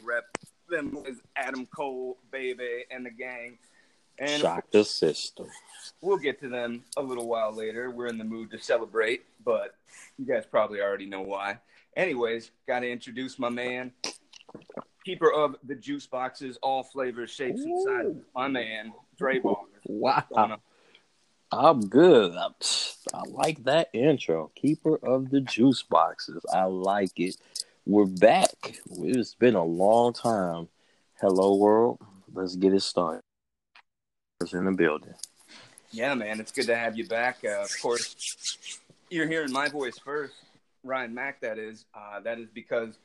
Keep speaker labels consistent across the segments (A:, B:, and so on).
A: we rep them as Adam Cole, baby, and the gang. And
B: Shock the system.
A: we'll get to them a little while later. We're in the mood to celebrate, but you guys probably already know why. Anyways, got to introduce my man, keeper of the juice boxes, all flavors, shapes, and sizes. My man, Dre Baller.
B: Wow. I'm good. I, I like that intro. Keeper of the juice boxes. I like it. We're back. It's been a long time. Hello, world. Let's get it started. In the building.
A: Yeah, man, it's good to have you back. Uh, of course, you're hearing my voice first, Ryan Mack. That is. Uh, that is because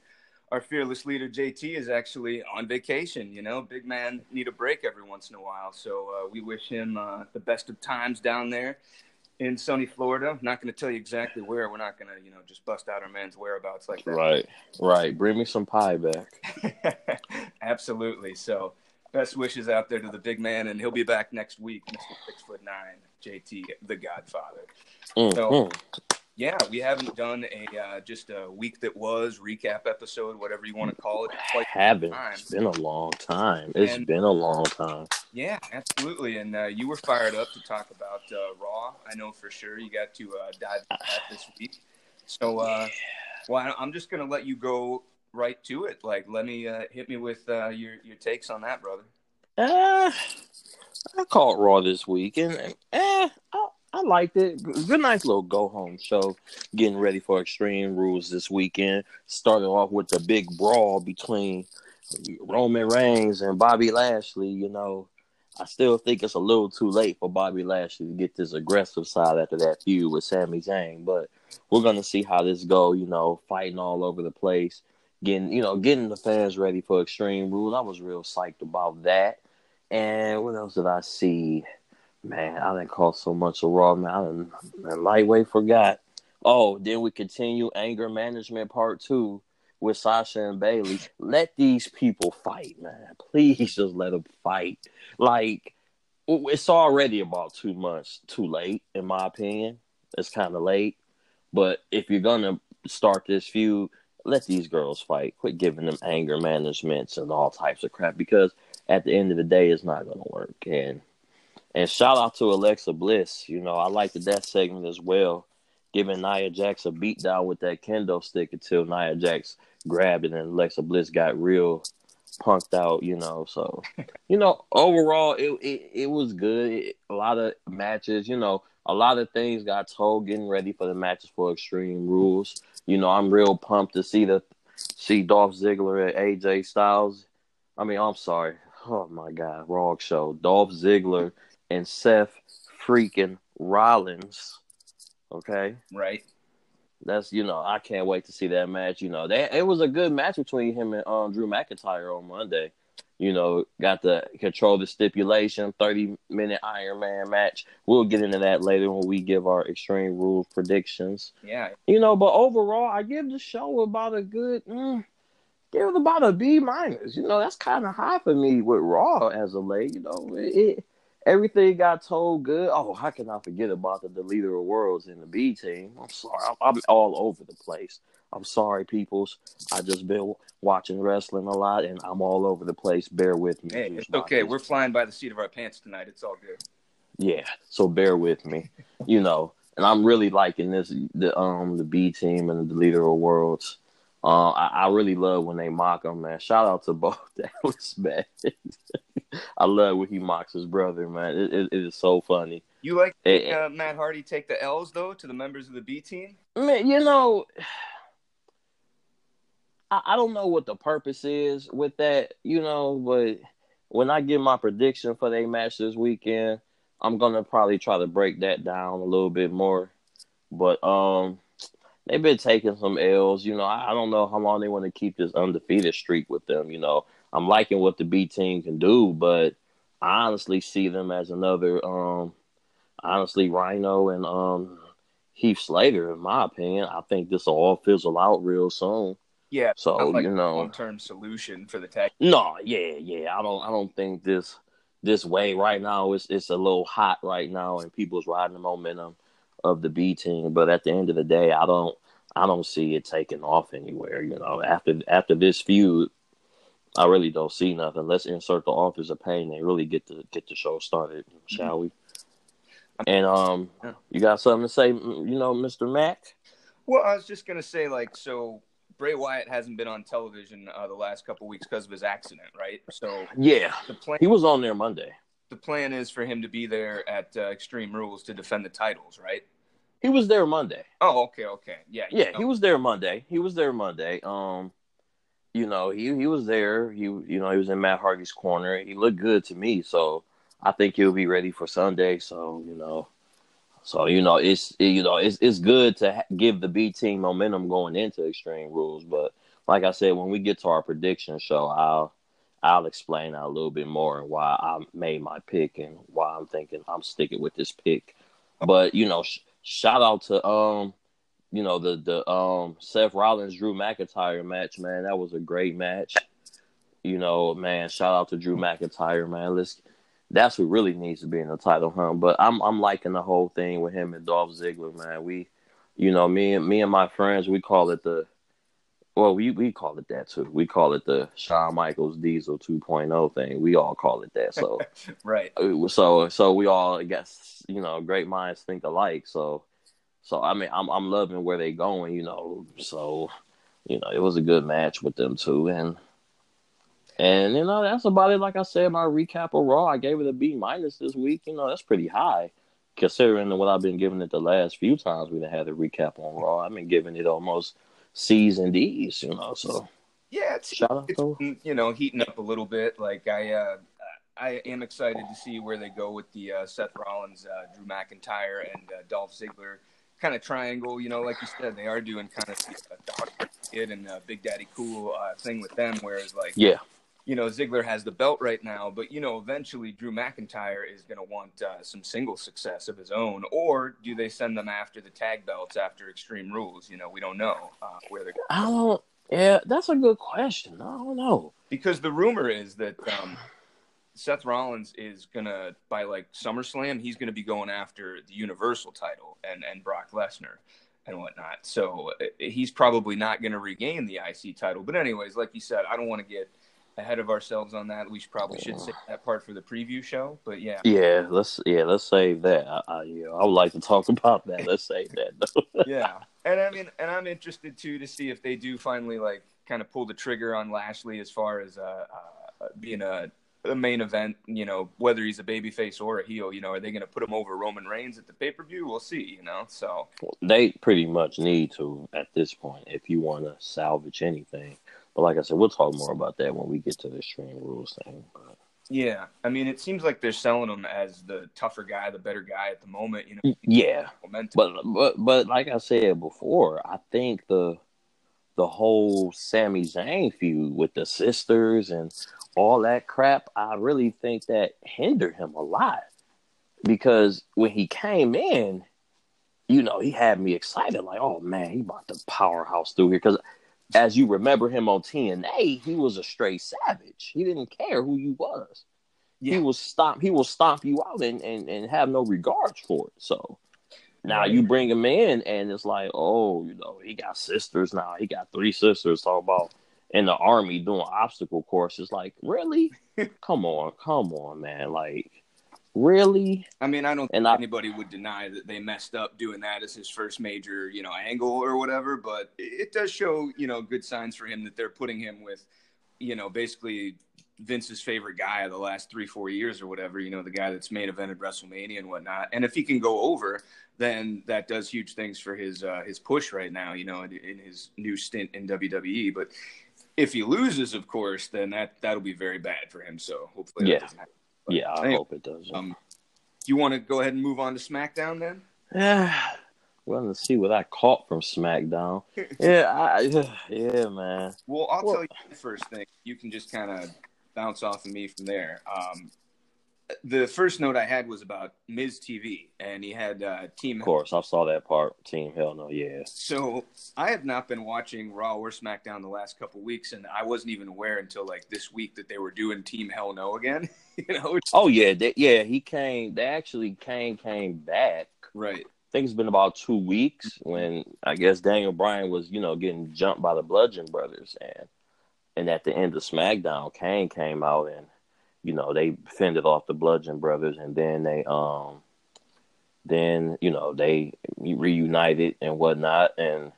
A: our fearless leader JT is actually on vacation. You know, big man need a break every once in a while. So uh, we wish him uh, the best of times down there in sunny Florida. I'm not going to tell you exactly where. We're not going to, you know, just bust out our man's whereabouts like that.
B: Right. Right. Bring me some pie back.
A: Absolutely. So, best wishes out there to the big man, and he'll be back next week, Mr. Six Foot Nine, JT, the Godfather.
B: Mm,
A: So-
B: mm.
A: Yeah, we haven't done a uh, just a week that was recap episode, whatever you want to call it.
B: Haven't.
A: time.
B: It's been a long time. It's
A: And-
B: been a long time.
A: Yeah, absolutely. And uh, you were fired up to talk about uh, Raw. I know for sure you got to uh, dive into that this week. So, uh, well, I- I'm just gonna let you go right to it. Like, let me uh, hit me with uh, your your takes on that, brother.
B: Uh, I caught Raw this week, and, and eh, I, I liked it. Good nice little go home show. Getting ready for Extreme Rules this weekend. Started off with the big brawl between Roman Reigns and Bobby Lashley. You know, I still think it's a little too late for Bobby Lashley to get this aggressive side after that feud with Sami Zayn, but we're gonna see how this go. You know, fighting all over the place. Getting, you know, getting the fans ready for Extreme Rules. I was real psyched about that. And what else did I see? Man, I didn't call so much of Raw. Man, I lightweight forgot. Oh, then we continue anger management part two with Sasha and Bayley. Let these people fight, man. Please just let them fight. Like it's already about two months too late, in my opinion. It's kind of late, but if you're gonna start this feud, let these girls fight. Quit giving them anger managements and all types of crap because at the end of the day, it's not gonna work. And and shout out to Alexa Bliss. You know, I liked that segment as well, giving Nia Jax a beat down with that kendo stick until Nia Jax grabbed it and Alexa Bliss got real punked out. You know, so you know, overall, it it, it was good. It, a lot of matches. You know, a lot of things got told getting ready for the matches for Extreme Rules. You know, I'm real pumped to see the see Dolph Ziggler and AJ Styles. I mean, I'm sorry. Oh my God, wrong show. Dolph Ziggler and Seth freaking Rollins. Okay,
A: Right?
B: that's you know I can't wait to see that match. You know, that it was a good match between him and um, Drew McIntyre on Monday. You know, got to control the stipulation, thirty minute Iron Man match. We'll get into that later when we give our Extreme Rules predictions.
A: Yeah.
B: You know, but overall, I give the show about a good, mm, give it about a B minus. You know, that's kind of high for me with Raw as a late. You know, it, it everything got told good. Oh, how can I forget about the, Deleters of Worlds in the B team? I'm sorry, I'm, I'm all over the place. I'm sorry, peoples. I just been watching wrestling a lot, and I'm all over the place. Bear with me.
A: Hey, it's okay. We're flying by the seat of our pants tonight. It's all good.
B: Yeah, so bear with me. You know, and I'm really liking this the um the B team and the Deleters of Worlds. Uh, I, I really love when they mock them, man. Shout out to Bo Dallas, man. I love when he mocks his brother, man. It, it, it is so funny.
A: You like uh, Matt Hardy take the L's though to the members of the B team?
B: Man, you know, I, I don't know what the purpose is with that, you know, but when I give my prediction for their match this weekend, I'm gonna probably try to break that down a little bit more. But um they've been taking some L's, you know. I, I don't know how long they want to keep this undefeated streak with them, you know. I'm liking what the B team can do, but I honestly see them as another um honestly Rhyno and um Heath Slater, in my opinion. I think this will all fizzle out real soon.
A: Yeah.
B: So
A: like
B: you know,
A: long-term solution for the tag.
B: no, yeah, yeah. I don't, I don't think this, this way right now. It's, it's a little hot right now, and people's riding the momentum of the B team. But at the end of the day, I don't, I don't see it taking off anywhere. You know, after after this feud, I really don't see nothing. Let's insert the Authors of Pain and really get the get the show started, shall we? And um, you got something to say, you know, Mister Mac?
A: Well, I was just gonna say, like, so Bray Wyatt hasn't been on television uh, the last couple weeks because of his accident, right? So
B: yeah,
A: the plan
B: he was on there Monday.
A: the plan is for him to be there at uh, Extreme Rules to defend the titles, right?
B: He was there Monday.
A: Oh, okay, okay, yeah,
B: Yeah,
A: you
B: he was there Monday. He was there Monday. Um, you know, he he was there. He you know he was in Matt Hardy's corner. He looked good to me, so I think he'll be ready for Sunday. So you know, so you know it's you know it's it's good to give the B team momentum going into Extreme Rules. But like I said, when we get to our prediction show, I'll I'll explain a little bit more and why I made my pick and why I'm thinking I'm sticking with this pick. But you know, sh- shout out to um you know the the um Seth Rollins Drew McIntyre match, man. That was a great match. You know, man. Shout out to Drew McIntyre, man. Let's. That's who really needs to be in the title hunt. But I'm I'm liking the whole thing with him and Dolph Ziggler, man. We, you know, me and me and my friends, we call it the. Well, we, we call it that too. We call it the Shawn Michaels Diesel 2.0 thing. We all call it that. So
A: right.
B: so so we all I guess you know great minds think alike so so I mean I'm I'm loving where they're going you know. So you know it was a good match with them too, and and you know that's about it. Like I said my recap of Raw I gave it a B minus this week. You know that's pretty high considering what I've been giving it the last few times we've had a recap on Raw. I've been giving it almost C's and D's you know so.
A: Yeah, it's, it's you know heating up a little bit. Like I, uh, I am excited to see where they go with the uh, Seth Rollins, uh, Drew McIntyre, and uh, Dolph Ziggler kind of triangle. You know, like you said, they are doing kind of the, uh, Kid and uh, Big Daddy Cool uh, thing with them. Whereas, like,
B: yeah
A: you know, Ziggler has the belt right now, but you know, eventually Drew McIntyre is going to want uh, some single success of his own, or do they send them after the tag belts after Extreme Rules? You know, we don't know uh, where they're Going.
B: I don't yeah that's a good question I don't know
A: because the rumor is that um, Seth Rollins is gonna by like SummerSlam, he's gonna be going after the Universal title and and Brock Lesnar and whatnot. So uh, he's probably not gonna regain the IC title. But anyways, like you said, I don't want to get ahead of ourselves on that. We should probably should save that part for the preview show. But yeah,
B: Yeah, let's yeah, let's save that. I, I, I would like to talk about that. Let's save that. Though.
A: yeah, and I mean, and I'm interested too to see if they do finally like kind of pull the trigger on Lashley as far as uh, uh, being a, a main event. You know, whether he's a babyface or a heel. You know, are they going to put him over Roman Reigns at the pay per view? We'll see. You know, so
B: they pretty much need to at this point if you want to salvage anything. But like I said, we'll talk more about that when we get to the Extreme Rules thing. But
A: yeah, I mean, it seems like they're selling him as the tougher guy, the better guy at the moment. You know, mm,
B: yeah,
A: momentum.
B: but but but like I said before, I think the the whole Sami Zayn feud with the sisters and all that crap, I really think that hindered him a lot because when he came in, you know, he had me excited, like, oh man, he about to powerhouse through here. Because as you remember him on TNA, he was a straight savage. He didn't care who you was.
A: Yeah.
B: He will stomp. He will stomp you out and, and, and have no regards for it. So now you bring him in, and it's like, oh, you know, he got sisters now. He got three sisters. Talk about in the army doing obstacle courses. Like, really? come on, come on, man. Like, really?
A: I mean, I don't
B: And
A: think
B: I-
A: anybody would deny that they messed up doing that as his first major, you know, angle or whatever. But it does show, you know, good signs for him that they're putting him with, you know, basically Vince's favorite guy of the last three, four years or whatever. You know, the guy that's main evented WrestleMania and whatnot. And if he can go over, then that does huge things for his uh, his push right now. You know, in, in his new stint in WWE. But if he loses, of course, then that that'll be very bad for him. So hopefully,
B: Yeah. Yeah, I
A: anyway,
B: hope it does.
A: um, do you want to go ahead and move on to SmackDown then?
B: Yeah. Well, let's see what I caught from SmackDown. Yeah, I, yeah, yeah, man.
A: Well, I'll
B: Well-
A: tell you the first thing. You can just kind of bounce off of me from there. Um, the first note I had was about Miz TV, and he had uh, Team.
B: Of course, I saw that part. Team Hell No, yeah.
A: So I have not been watching Raw or SmackDown the last couple weeks, and I wasn't even aware until like this week that they were doing Team Hell No again. you know,
B: Oh yeah, they, yeah. He came. They actually came came back
A: right?
B: I think it's been about two weeks when I guess Daniel Bryan was, you know, getting jumped by the Bludgeon Brothers, and and at the end of SmackDown, Kane came out and you know they fended off the Bludgeon Brothers, and then they um then you know they reunited and whatnot, and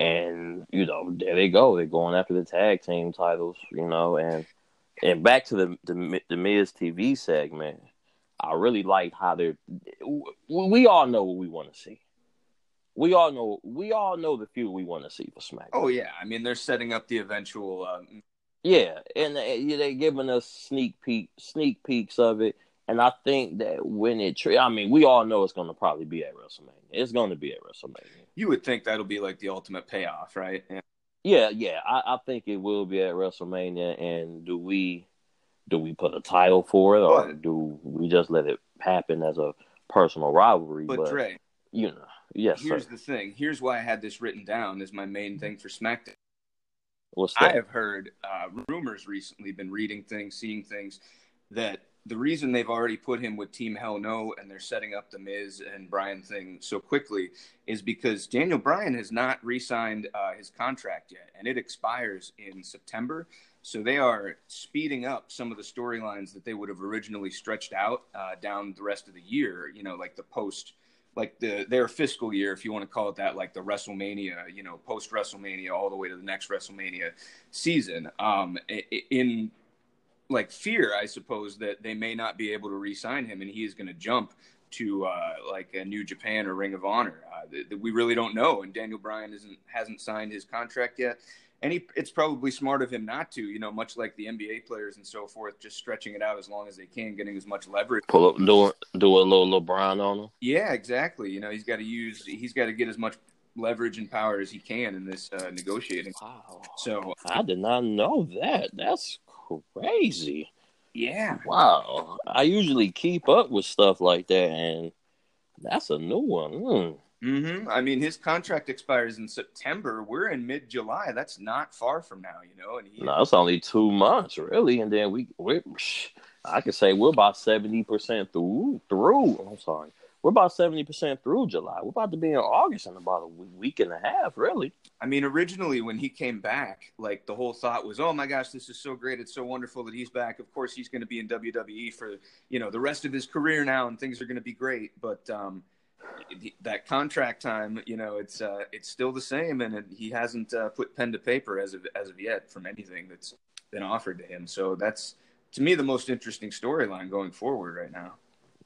B: and you know there they go, they're going after the tag team titles, you know, and and back to the the, the Miz TV segment I really like how they're. We all know what we want to see. We all know. We all know the feud we want to see for SmackDown.
A: Oh yeah, I mean they're setting up the eventual. Um...
B: Yeah, and they're giving us sneak peek, sneak peeks of it, and I think that when it, I mean, we all know it's going to probably be at WrestleMania. It's going to be at WrestleMania.
A: You would think that'll be like the ultimate payoff, right?
B: Yeah, yeah, yeah I, I think it will be at WrestleMania. And do we? do we put a title for it or but, do we just let it happen as a personal rivalry?
A: But, but Dre,
B: you know, yes.
A: Here's
B: sir.
A: the thing. Here's why I had this written down as my main thing for SmackDown.
B: What's that?
A: I have heard uh, rumors recently, been reading things, seeing things that the reason they've already put him with Team Hell No and they're setting up the Miz and Bryan thing so quickly is because Daniel Bryan has not re-signed uh, his contract yet, and it expires in September. So they are speeding up some of the storylines that they would have originally stretched out uh, down the rest of the year. You know, like the post, like the their fiscal year, if you want to call it that, like the WrestleMania, you know, post WrestleMania, all the way to the next WrestleMania season. Um, in like fear, I suppose that they may not be able to re-sign him, and he is going to jump to uh, like a New Japan or Ring of Honor. Uh, that we really don't know, and Daniel Bryan isn't hasn't signed his contract yet and he, it's probably smart of him not to, you know, much like the NBA players and so forth, just stretching it out as long as they can, getting as much leverage.
B: Pull up, do, do a little LeBron on him.
A: Yeah, exactly. You know, he's got to use, he's got to get as much leverage and power as he can in this uh, negotiating.
B: Wow.
A: So
B: I did not know that. That's crazy.
A: Yeah.
B: Wow. I usually keep up with stuff like that, and that's a new one. Mm.
A: Mm-hmm. I mean, his contract expires in September. We're in mid July. That's not far from now, you know. And he,
B: no, it's only two months, really. And then we, we I could say we're about seventy percent through. Through. I'm sorry, we're about seventy percent through July. We're about to be in August in about a week and a half, really.
A: I mean, originally when he came back, like the whole thought was, "Oh my gosh, this is so great! It's so wonderful that he's back. Of course, he's going to be in WWE for you know the rest of his career now, and things are going to be great." But um, that contract time, you know, it's uh, it's still the same, and it, he hasn't uh, put pen to paper as of as of yet from anything that's been offered to him. So that's to me the most interesting storyline going forward right now.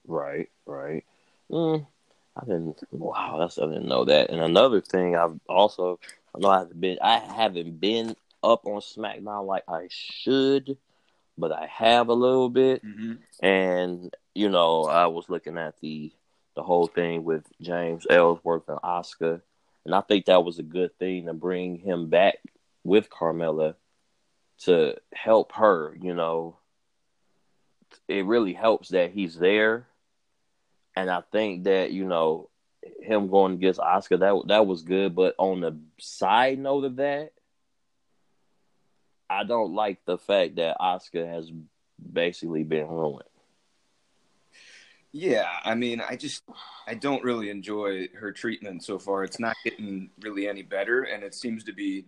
B: Right, right. Mm, I didn't. Wow, that's I didn't know that. And another thing, I've also I know I haven't been I haven't been up on SmackDown like I should, but I have a little bit.
A: Mm-hmm.
B: And you know, I was looking at the the whole thing with James Ellsworth and Asuka, And I think that was a good thing to bring him back with Carmella to help her, you know. It really helps that he's there. And I think that, you know, him going against Asuka that that was good. But on the side note of that, I don't like the fact that Asuka has basically been ruined.
A: Yeah, I mean, I just I don't really enjoy her treatment so far. It's not getting really any better, and it seems to be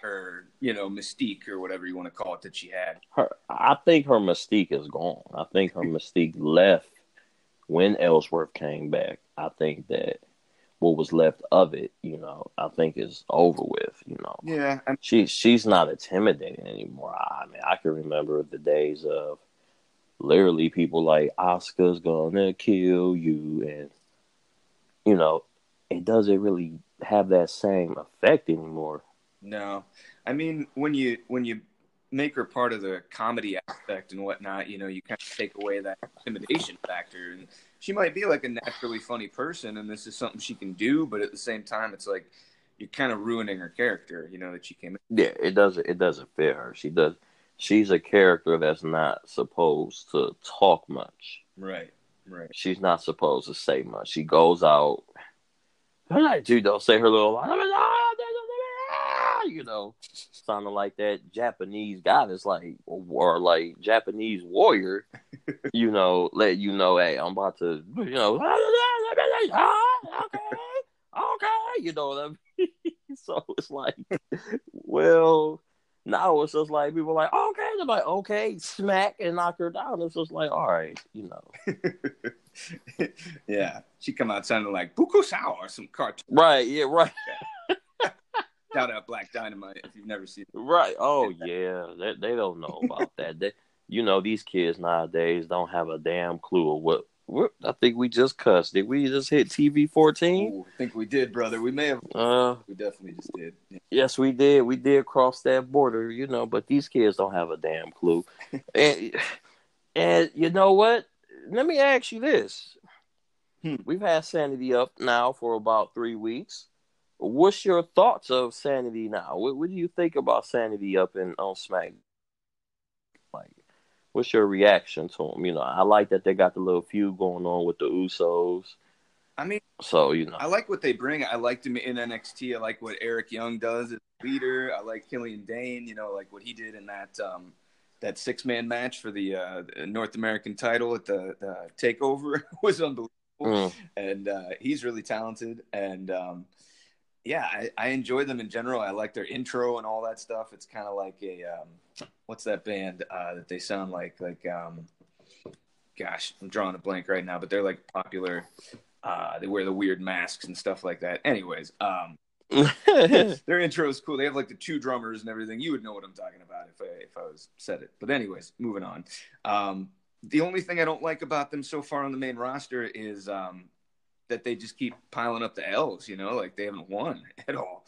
A: her, you know, mystique or whatever you want to call it that she had.
B: Her, I think her mystique is gone. I think her mystique left when Ellsworth came back. I think that what was left of it, you know, I think is over with. You know,
A: yeah,
B: I'm... she she's not intimidating anymore. I mean, I can remember the days of literally people like Asuka's gonna kill you, and you know, it doesn't really have that same effect anymore.
A: No, I mean when you when you make her part of the comedy aspect and whatnot, you know, you kind of take away that intimidation factor. And she might be like a naturally funny person, and this is something she can do, but at the same time, it's like you're kind of ruining her character. You know that she came.
B: In. Yeah, it doesn't. It doesn't fit her. She does she's a character that's not supposed to talk much.
A: Right. Right.
B: She's not supposed to say much. She goes out. Dude, don't say her little, you know, sounding like that Japanese goddess, like or like Japanese warrior. you know, let you know, hey, I'm about to, you know, okay, okay, you know what I mean. so it's like, well, now it's just like people like, okay, they're like, okay, smack and knock her down. It's just like, all right, you know.
A: yeah, she come out sounding like Buku Sao or some cartoon.
B: Right. Yeah. Right.
A: Shout out Black Dynamite if you've never seen it.
B: Right. Oh yeah, they they don't know about that. They, you know, these kids nowadays don't have a damn clue of what. I think we just cussed. Did we just hit TV fourteen?
A: I think we did, brother. We may have.
B: Uh,
A: we definitely just did. Yeah.
B: Yes, we did. We did cross that border, you know. But these kids don't have a damn clue. and and you know what? Let me ask you this.
A: Hmm.
B: We've had Sanity up now for about three weeks. What's your thoughts of Sanity now? What, what do you think about Sanity up in on Smack? Like, what's your reaction to them? You know, I like that they got the little feud going on with the Usos.
A: I mean,
B: So you know,
A: I like what they bring. I liked him in NXT. I like what Eric Young does as a leader. I like Killian Dain. You know, like what he did in that um, that six man match for the, uh, North American title at the, the Takeover was unbelievable.
B: Mm.
A: And uh, he's really talented. And um, yeah, I, I enjoy them in general. I like their intro and all that stuff. It's kind of like a um, what's that band uh, that they sound like? Like um, gosh, I'm drawing a blank right now, but they're like popular. Uh, they wear the weird masks and stuff like that. Anyways, um, their intro is cool. They have like the two drummers and everything. You would know what I'm talking about if I if I was said it. But anyways, moving on. Um, the only thing I don't like about them so far on the main roster is um, that they just keep piling up the L's. You know, like they haven't won at all.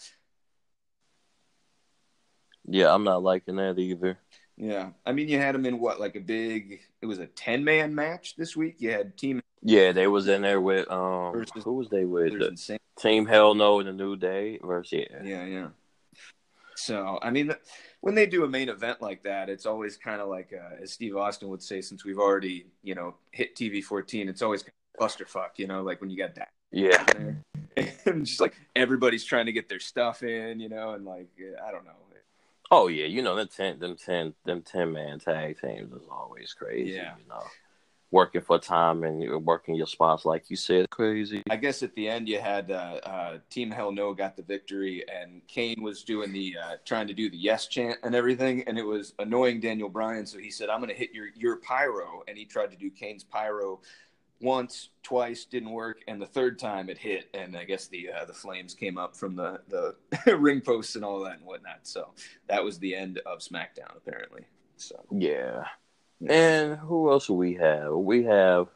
B: yeah, I'm not liking that either.
A: Yeah, I mean, you had them in what like a big. It was a ten man match this week. You had Team
B: Yeah, they was in there with um,
A: Versus-
B: who was they with? The. Team Hell No in the New Day versus yeah.
A: Yeah, yeah. So, I mean, when they do a main event like that, it's always kind of like, uh, as Steve Austin would say, since we've already, you know, hit TV 14, it's always kind of clusterfuck, you know, like when you got that
B: Yeah.
A: And just like everybody's trying to get their stuff in, you know, and like, I don't know.
B: Oh yeah, you know them ten them ten them ten man tag teams is always crazy.
A: Yeah.
B: You know. Working for time and you're working your spots like you said, crazy.
A: I guess at the end you had uh, uh, Team Hell No got the victory, and Kane was doing the uh, trying to do the yes chant and everything, and it was annoying Daniel Bryan. So he said, "I'm going to hit your your pyro," and he tried to do Kane's pyro once, twice, didn't work, and the third time it hit, and I guess the uh, the flames came up from the the ring posts and all that and whatnot. So that was the end of SmackDown apparently. So
B: Yeah. And who else do we have? We have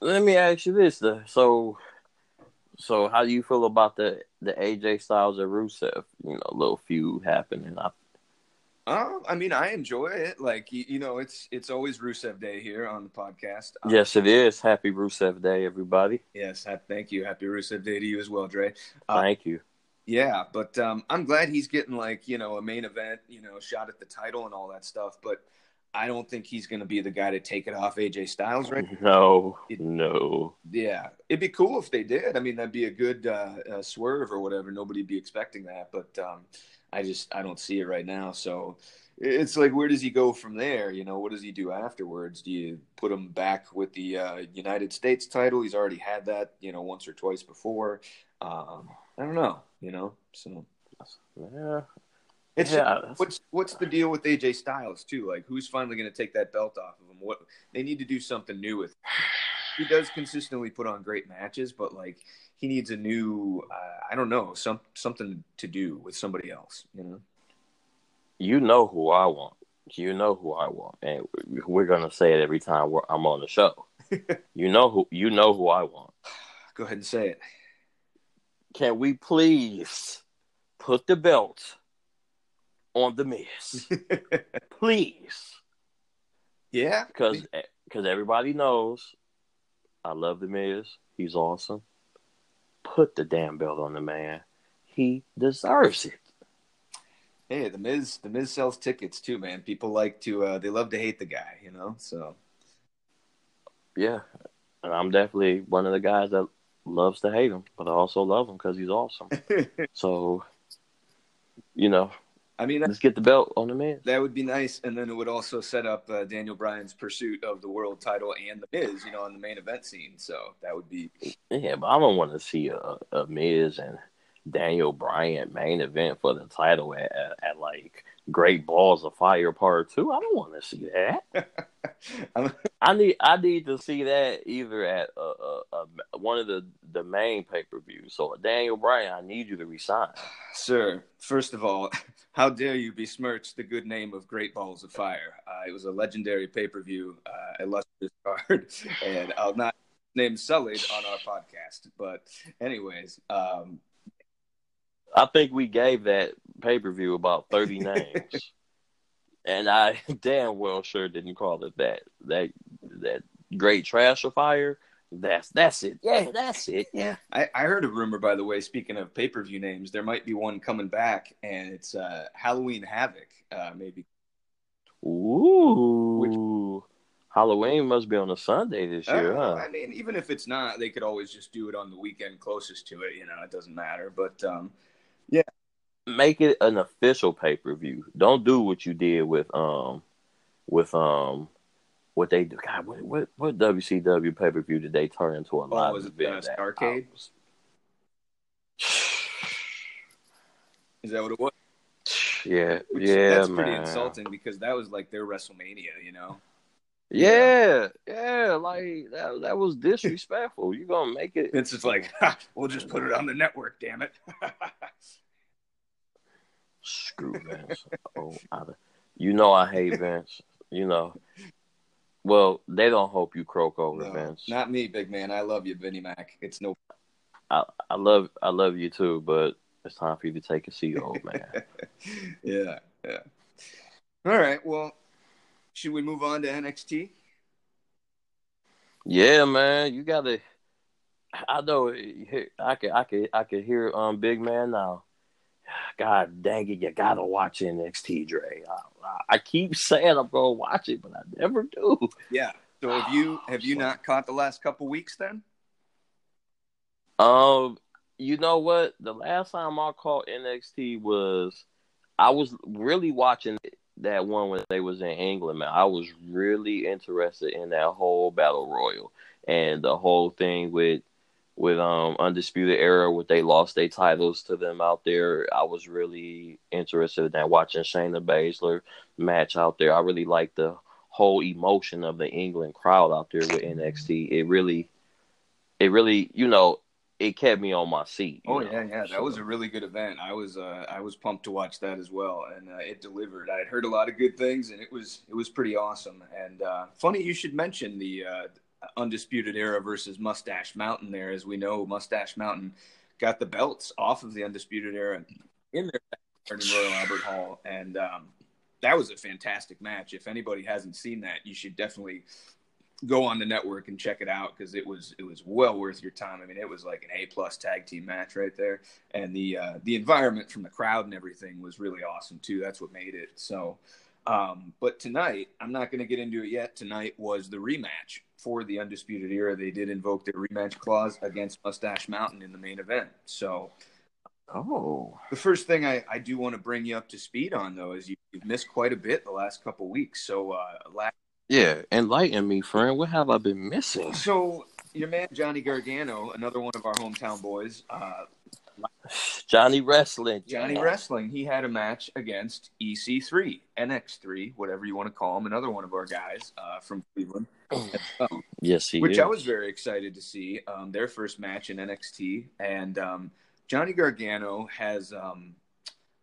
B: let me ask you this the so so how do you feel about the the AJ Styles and Rusev, you know, a little feud happening? I,
A: Oh, I mean, I enjoy it. Like you, you know, it's it's always Rusev Day here on the podcast. Um,
B: yes, it is. Happy Rusev Day, everybody.
A: Yes, ha- thank you. Happy Rusev Day to you as well, Dre. Uh,
B: Thank you.
A: Yeah, but um, I'm glad he's getting like you know a main event, you know, shot at the title and all that stuff. But I don't think he's going to be the guy to take it off AJ Styles, right?
B: No,
A: It-
B: no.
A: Yeah, it'd be cool if they did. I mean, that'd be a good uh, uh, swerve or whatever. Nobody'd be expecting that, but um, I just I don't see it right now. So it's like, where does he go from there? You know, what does he do afterwards? Do you put him back with the uh, United States title? He's already had that, you know, once or twice before. Um, I don't know. You know, so
B: Yeah.
A: it's
B: yeah.
A: what's what's the deal with AJ Styles too? Like, who's finally going to take that belt off of him? What they need to do something new with. He does consistently put on great matches, but like he needs a new, uh, I don't know, some something to do with somebody else. You know,
B: You know who I want. You know who I want, and we're gonna say it every time we're, I'm on the show. you know who. You know who I want.
A: go ahead and say it.
B: Can we please put the belt on the Miz, please?
A: yeah,
B: Because because everybody knows I love the Miz. He's awesome. Put the damn belt on the man. He deserves it.
A: hey, the Miz, the Miz sells tickets too, man. People like to, uh, they love to hate the guy, you know. So
B: Yeah, and I'm definitely one of the guys that loves to hate him, but I also love him because he's awesome. So, you know,
A: I mean,
B: Let's get the belt on the man.
A: that would be nice, and then it would also set up uh, Daniel Bryan's pursuit of the world title and the Miz, you know, on the main event scene. So that would be
B: Yeah, but I don't want to see a, a Miz and Daniel Bryan main event for the title at, at, at like Great Balls of Fire Part Two. I don't want to see that.
A: I'm-
B: need I need to see that either at uh, uh, uh, one of the the main pay per views. So Daniel Bryan, I need you to resign.
A: Sir, first of all, how dare you besmirch the good name of Great Balls of Fire? Uh, it was a legendary pay per view, uh, illustrious card, and I'll not name sullied on our podcast. But, anyways, um,
B: I think we gave that pay per view about thirty names, and I damn well sure didn't call it that. That that great trash of fire. That's that's it. Yeah, that's it. Yeah.
A: I, I heard a rumor, by the way, speaking of pay per view names, there might be one coming back, and it's uh, Halloween Havoc, uh, maybe.
B: Ooh. Halloween must be on a Sunday this year,
A: Uh,
B: huh?
A: I mean, even if it's not, they could always just do it on the weekend closest to it. You know, it doesn't matter. But um,
B: Make it an official pay per view. Don't do what you did with um with um what they do. God, what what, what WCW pay per view did they turn into a live
A: was it,
B: event?
A: uh,
B: at?
A: Starrcade?
B: I was-
A: is that what it was?
B: Yeah,
A: Which,
B: yeah,
A: that's
B: man.
A: pretty insulting because that was like their WrestleMania, you know.
B: Yeah, yeah, like that. That was disrespectful. You gonna make it?
A: Vince is like, ha, we'll just put it on the network, damn it.
B: Screw Vince. oh, I, you know I hate Vince. You know. Well, they don't hope you croak over
A: No,
B: Vince.
A: not me, big man. I love you, Vinnie Mac. It's no.
B: I, I love I love you too, but it's time for you to take a seat, old man.
A: yeah, yeah. All right. Well, should we move on to NXT?
B: yeah, man, you gotta. I know. I can I can I can hear um big man now. God dang it, you gotta watch NXT, Dre. I, I keep saying I'm gonna watch it, but I never do.
A: Yeah. So have you have you not caught the last couple weeks then?
B: Um, you know what? The last time I caught NXT was I was really watching that one when they was in England. Man, I was really interested in that whole battle royal and the whole thing with with um undisputed era where they lost their titles to them out there. I was really interested in that watching Shayna Baszler match out there. I really liked the whole emotion of the England crowd out there with NXT. It really it really, you know, it kept me on my seat.
A: Oh
B: know?
A: yeah, yeah. That
B: So-
A: was a really good event. I was uh, I was pumped to watch that as well, and uh, it delivered. I had heard a lot of good things, and it was it was pretty awesome. And uh, funny you should mention the uh, Undisputed Era versus Mustache Mountain. There, as we know, Mustache Mountain got the belts off of the Undisputed Era in their in Royal Albert Hall, and um, that was a fantastic match. If anybody hasn't seen that, you should definitely go on the network and check it out because it was it was well worth your time. I mean, it was like an A plus tag team match right there, and the uh, the environment from the crowd and everything was really awesome too. That's what made it. So, um, but tonight I'm not going to get into it yet. Tonight was the rematch for the undisputed era. They did invoke their rematch clause against Mustache Mountain in the main event. So.
B: Oh.
A: The first thing I, I do want to bring you up to speed on, though, is you, you've missed quite a bit the last couple weeks. So, uh, last
B: Yeah, enlighten me, friend. What have I been missing?
A: So your man Johnny Gargano, another one of our hometown boys, uh,
B: Johnny Wrestling.
A: Johnny. Wrestling, he had a match against EC3, NX3, whatever you want to call him, another one of our guys uh, from Cleveland, um,
B: Yes, he
A: which
B: is.
A: I was very excited to see. Um, their first match in NXT, and um, Johnny Gargano has.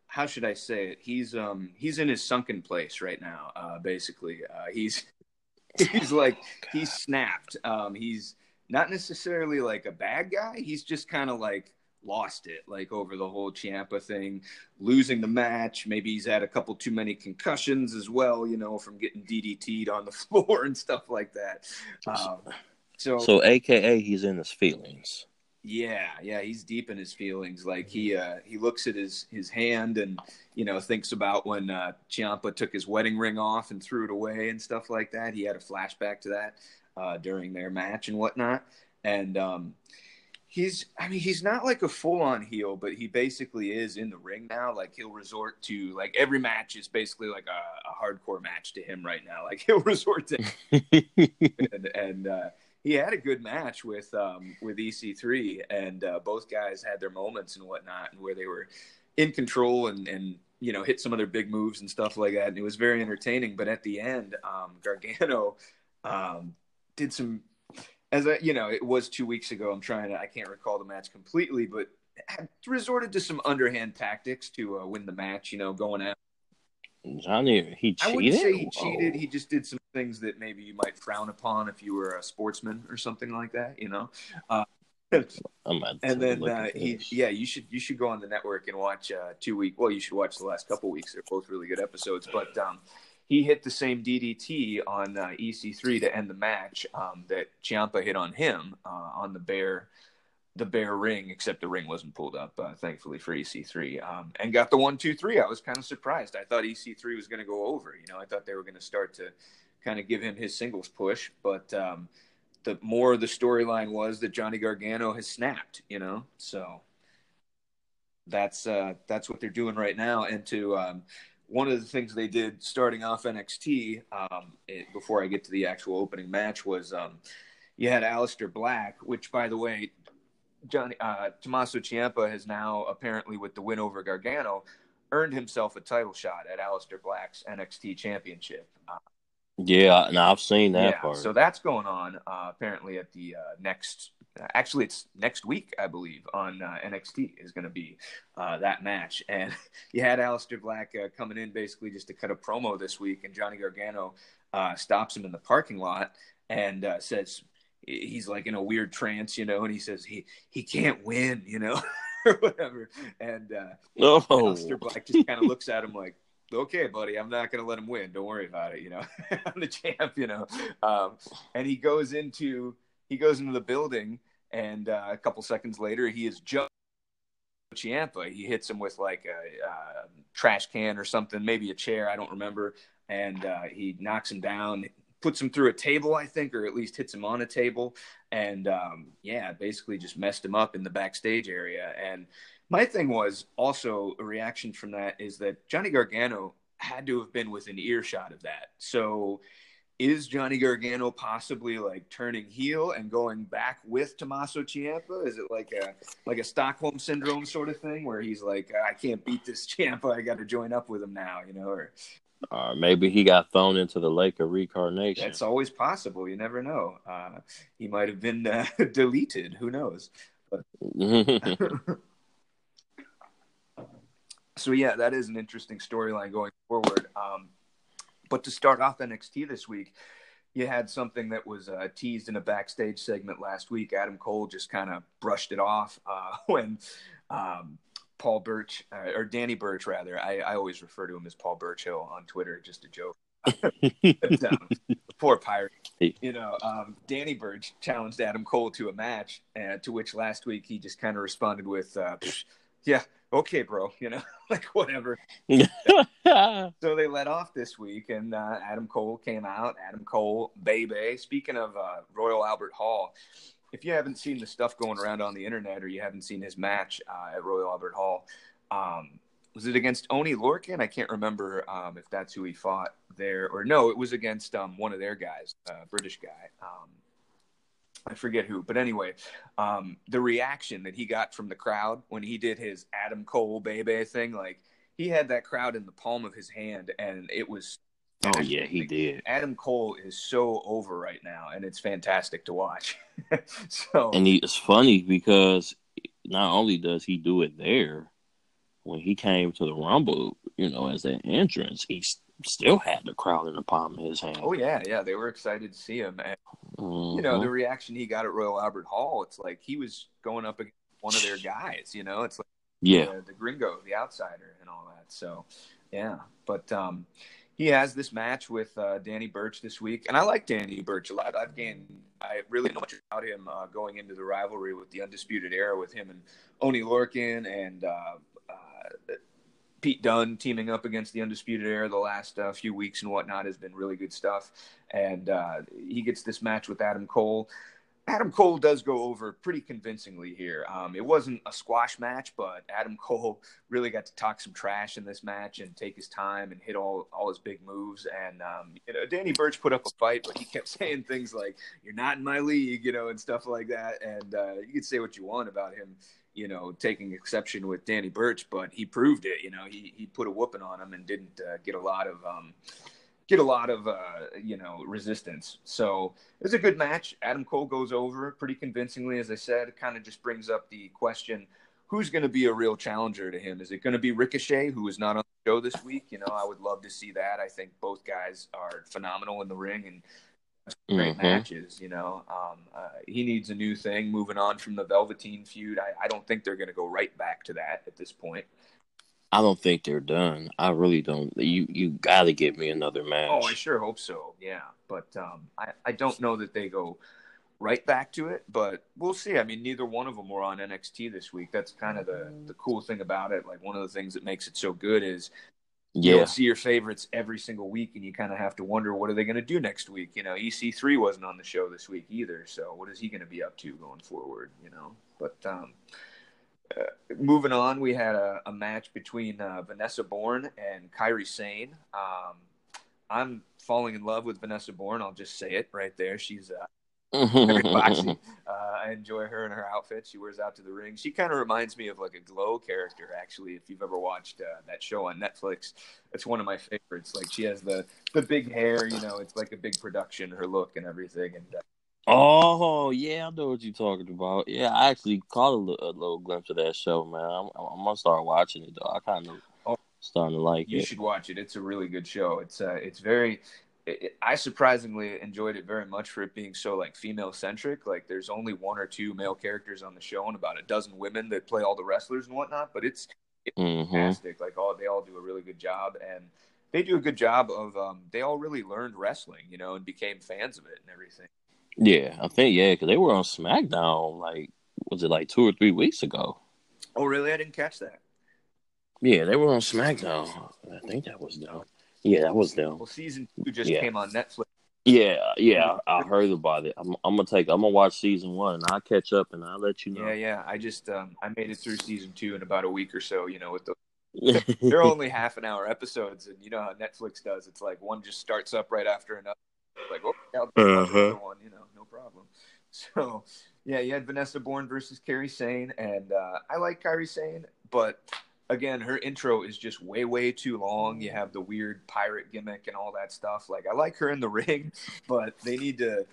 A: How should I say it? He's um he's in his sunken place right now. Uh, basically, uh, he's he's like he's snapped. Um, he's not necessarily like a bad guy. He's just kind of like lost it, like over the whole Ciampa thing, losing the match. Maybe he's had a couple too many concussions as well, you know, from getting DDT'd on the floor and stuff like that. Um, so,
B: So, AKA, he's in his feelings.
A: Yeah, yeah, he's deep in his feelings. Like he uh, he looks at his his hand and you know thinks about when uh, Ciampa took his wedding ring off and threw it away and stuff like that. He had a flashback to that uh, during their match and whatnot. And um, He's, I mean, he's not like a full on heel, but he basically is in the ring now. Like he'll resort to like every match is basically like a, a hardcore match to him right now. Like he'll resort to, and, and uh, he had a good match with um, with EC3, and uh, both guys had their moments and whatnot, and where they were in control and and you know hit some of their big moves and stuff like that, and it was very entertaining. But at the end, um, Gargano um, did some as I, you know, it was two weeks ago. I'm trying to, I can't recall the match completely, but resorted to some underhand tactics to uh, win the match. You know, going out.
B: Johnny, he cheated.
A: I wouldn't say he cheated. He just did some things that maybe you might frown upon if you were a sportsman or something like that. You know. Uh, and then uh, he, yeah, you should you should go on the network and watch uh, two week. Well, you should watch the last couple weeks. They're both really good episodes. But um, he hit the same DDT on uh, EC3 to end the match um, that Ciampa hit on him uh, on the bear, the bare ring, except the ring wasn't pulled up, uh, thankfully for EC3, um, and got the one, two, three. I was kind of surprised. I thought EC3 was going to go over. You know, I thought they were going to start to kind of give him his singles push, but um, the more the storyline was that Johnny Gargano has snapped. You know, so that's uh, that's what they're doing right now, and to um, one of the things they did starting off NXT um, it, before I get to the actual opening match was um, you had Aleister Black, which by the way, Johnny uh, Tommaso Ciampa has now apparently with the win over Gargano earned himself a title shot at Aleister Black's NXT Championship. Uh,
B: yeah, and I've seen that
A: yeah,
B: part.
A: So that's going on uh, apparently at the uh, next. Actually, it's next week, I believe, on uh, NXT is going to be uh, that match. And you had Aleister Black uh, coming in basically just to cut a promo this week, and Johnny Gargano uh, stops him in the parking lot and says he's like in a weird trance, you know, and he says he he can't win, you know, or whatever. And uh, oh. Aleister Black just kind of looks at him like okay, buddy, I'm not going to let him win. Don't worry about it. You know, I'm the champ. You know, um, and he goes into he goes into the building, and uh, a couple seconds later, he is just Ciampa. He hits him with like a, a, trash can or something, maybe a chair. I don't remember. And uh, he knocks him down, puts him through a table, I think, or at least hits him on a table. And um, yeah, basically just messed him up in the backstage area. And my thing was also a reaction from that is that Johnny Gargano had to have been within earshot of that. So is Johnny Gargano possibly like turning heel and going back with Tommaso Ciampa? Is it like a like a Stockholm syndrome sort of thing where he's like, I can't beat this Ciampa, I got to join up with him now, you know? Or
B: uh, maybe he got thrown into the lake of reincarnation.
A: That's always possible. You never know. Uh, he might have been uh, deleted. Who knows? But... so yeah, that is an interesting storyline going forward. Um, but to start off NXT this week, you had something that was uh, teased in a backstage segment last week. Adam Cole just kind of brushed it off uh, when um, Paul Birch uh, or Danny Burch rather. I, I, always refer to him as Paul Burchill on Twitter, just a joke. but, um, poor pirate. You know, um, Danny Burch challenged Adam Cole to a match, uh, to which last week he just kind of responded with, uh, "Yeah, okay, bro, you know, like whatever. so they let off this week, and uh, Adam Cole came out. Adam Cole, baby. Speaking of uh, Royal Albert Hall, if you haven't seen the stuff going around on the internet, or you haven't seen his match uh, at Royal Albert Hall, um, was it against Oney Lorcan? I can't remember um, if that's who he fought there, or no, it was against um, one of their guys, a British guy. Um, I forget who, but anyway, um, the reaction that he got from the crowd when he did his Adam Cole baby thing, like he had that crowd in the palm of his hand, and it was.
B: Oh yeah, he did.
A: Adam Cole is so over right now, and it's fantastic to watch. so,
B: and he, it's funny because not only does he do it there, when he came to the Rumble, you know, as an entrance, he's still had the crowd in the palm of his hand.
A: Oh yeah, yeah, they were excited to see him, and mm-hmm. you know the reaction he got at Royal Albert Hall. It's like he was going up against one of their guys. You know, it's like
B: yeah,
A: the, the gringo, the outsider, and all that. So yeah, but um, he has this match with uh, Danny Burch this week, and I like Danny Burch a lot. I've gained, I really know much about him uh, going into the rivalry with the Undisputed Era with him and Oney Lorcan and uh, uh Pete Dunne teaming up against the Undisputed Era the last uh, few weeks and whatnot has been really good stuff. And uh, he gets this match with Adam Cole. Adam Cole does go over pretty convincingly here. Um, it wasn't a squash match, but Adam Cole really got to talk some trash in this match and take his time and hit all, all his big moves. And um, you know, Danny Burch put up a fight, but he kept saying things like "You're not in my league," you know, and stuff like that. And uh, you can say what you want about him, you know, taking exception with Danny Burch, but he proved it. You know, he he put a whooping on him and didn't uh, get a lot of. Um, get a lot of uh, you know resistance. So it was a good match. Adam Cole goes over pretty convincingly, as I said. Kind of just brings up the question: Who's going to be a real challenger to him? Is it going to be Ricochet, who is not on the show this week? You know, I would love to see that. I think both guys are phenomenal in the ring and great mm-hmm. matches. You know, um, uh, he needs a new thing. Moving on from the Velveteen feud, I, I don't think they're going to go right back to that at this point.
B: I don't think they're done. I really don't. You you got to give me another match.
A: Oh, I sure hope so. Yeah, but um, I I don't know that they go right back to it, but we'll see. I mean, neither one of them were on NXT this week. That's kind of the the cool thing about it. Like one of the things that makes it so good is yeah. you don't see your favorites every single week, and you kind of have to wonder what are they going to do next week. You know, EC3 wasn't on the show this week either, so what is he going to be up to going forward? You know, but um, uh, moving on, we had a, a match between uh, Vanessa Borne and Kairi Sane. Um, I'm falling in love with Vanessa Borne. I'll just say it right there. She's uh, very boxy. Uh, I enjoy her and her outfit. She wears out to the ring. She kind of reminds me of like a Glow character, actually. If you've ever watched uh, that show on Netflix, it's one of my favorites. Like she has the the big hair, you know, it's like a big production. Her look and everything, and uh,
B: Oh yeah, I know what you're talking about. Yeah, I actually caught a little, a little glimpse of that show, man. I'm, I'm, gonna start watching it though. I kind of oh, starting to like
A: you
B: it.
A: You should watch it. It's a really good show. It's uh, it's very. It, I surprisingly enjoyed it very much for it being so like female centric. Like there's only one or two male characters on the show and about a dozen women that play all the wrestlers and whatnot. But it's, it's mm-hmm. fantastic. Like all they all do a really good job and they do a good job of um, they all really learned wrestling, you know, and became fans of it and everything.
B: Yeah, I think yeah, because they were on SmackDown like was it like two or three weeks ago?
A: Oh, really? I didn't catch that.
B: Yeah, they were on SmackDown. I think that was them. Yeah, that was them.
A: Well, season two just yeah. came on Netflix.
B: Yeah, yeah, I heard about it. I'm, I'm, gonna take. I'm gonna watch season one, and I'll catch up, and I'll let you know.
A: Yeah, yeah. I just um, I made it through season two in about a week or so. You know, with the they're only half an hour episodes, and you know how Netflix does. It's like one just starts up right after another. Like, oh, yeah, uh-huh. one, you know, no problem. So, yeah, you had Vanessa Borne versus Kairi Sane, and uh, I like Kairi Sane, but again, her intro is just way, way too long. You have the weird pirate gimmick and all that stuff. Like, I like her in the ring, but they need to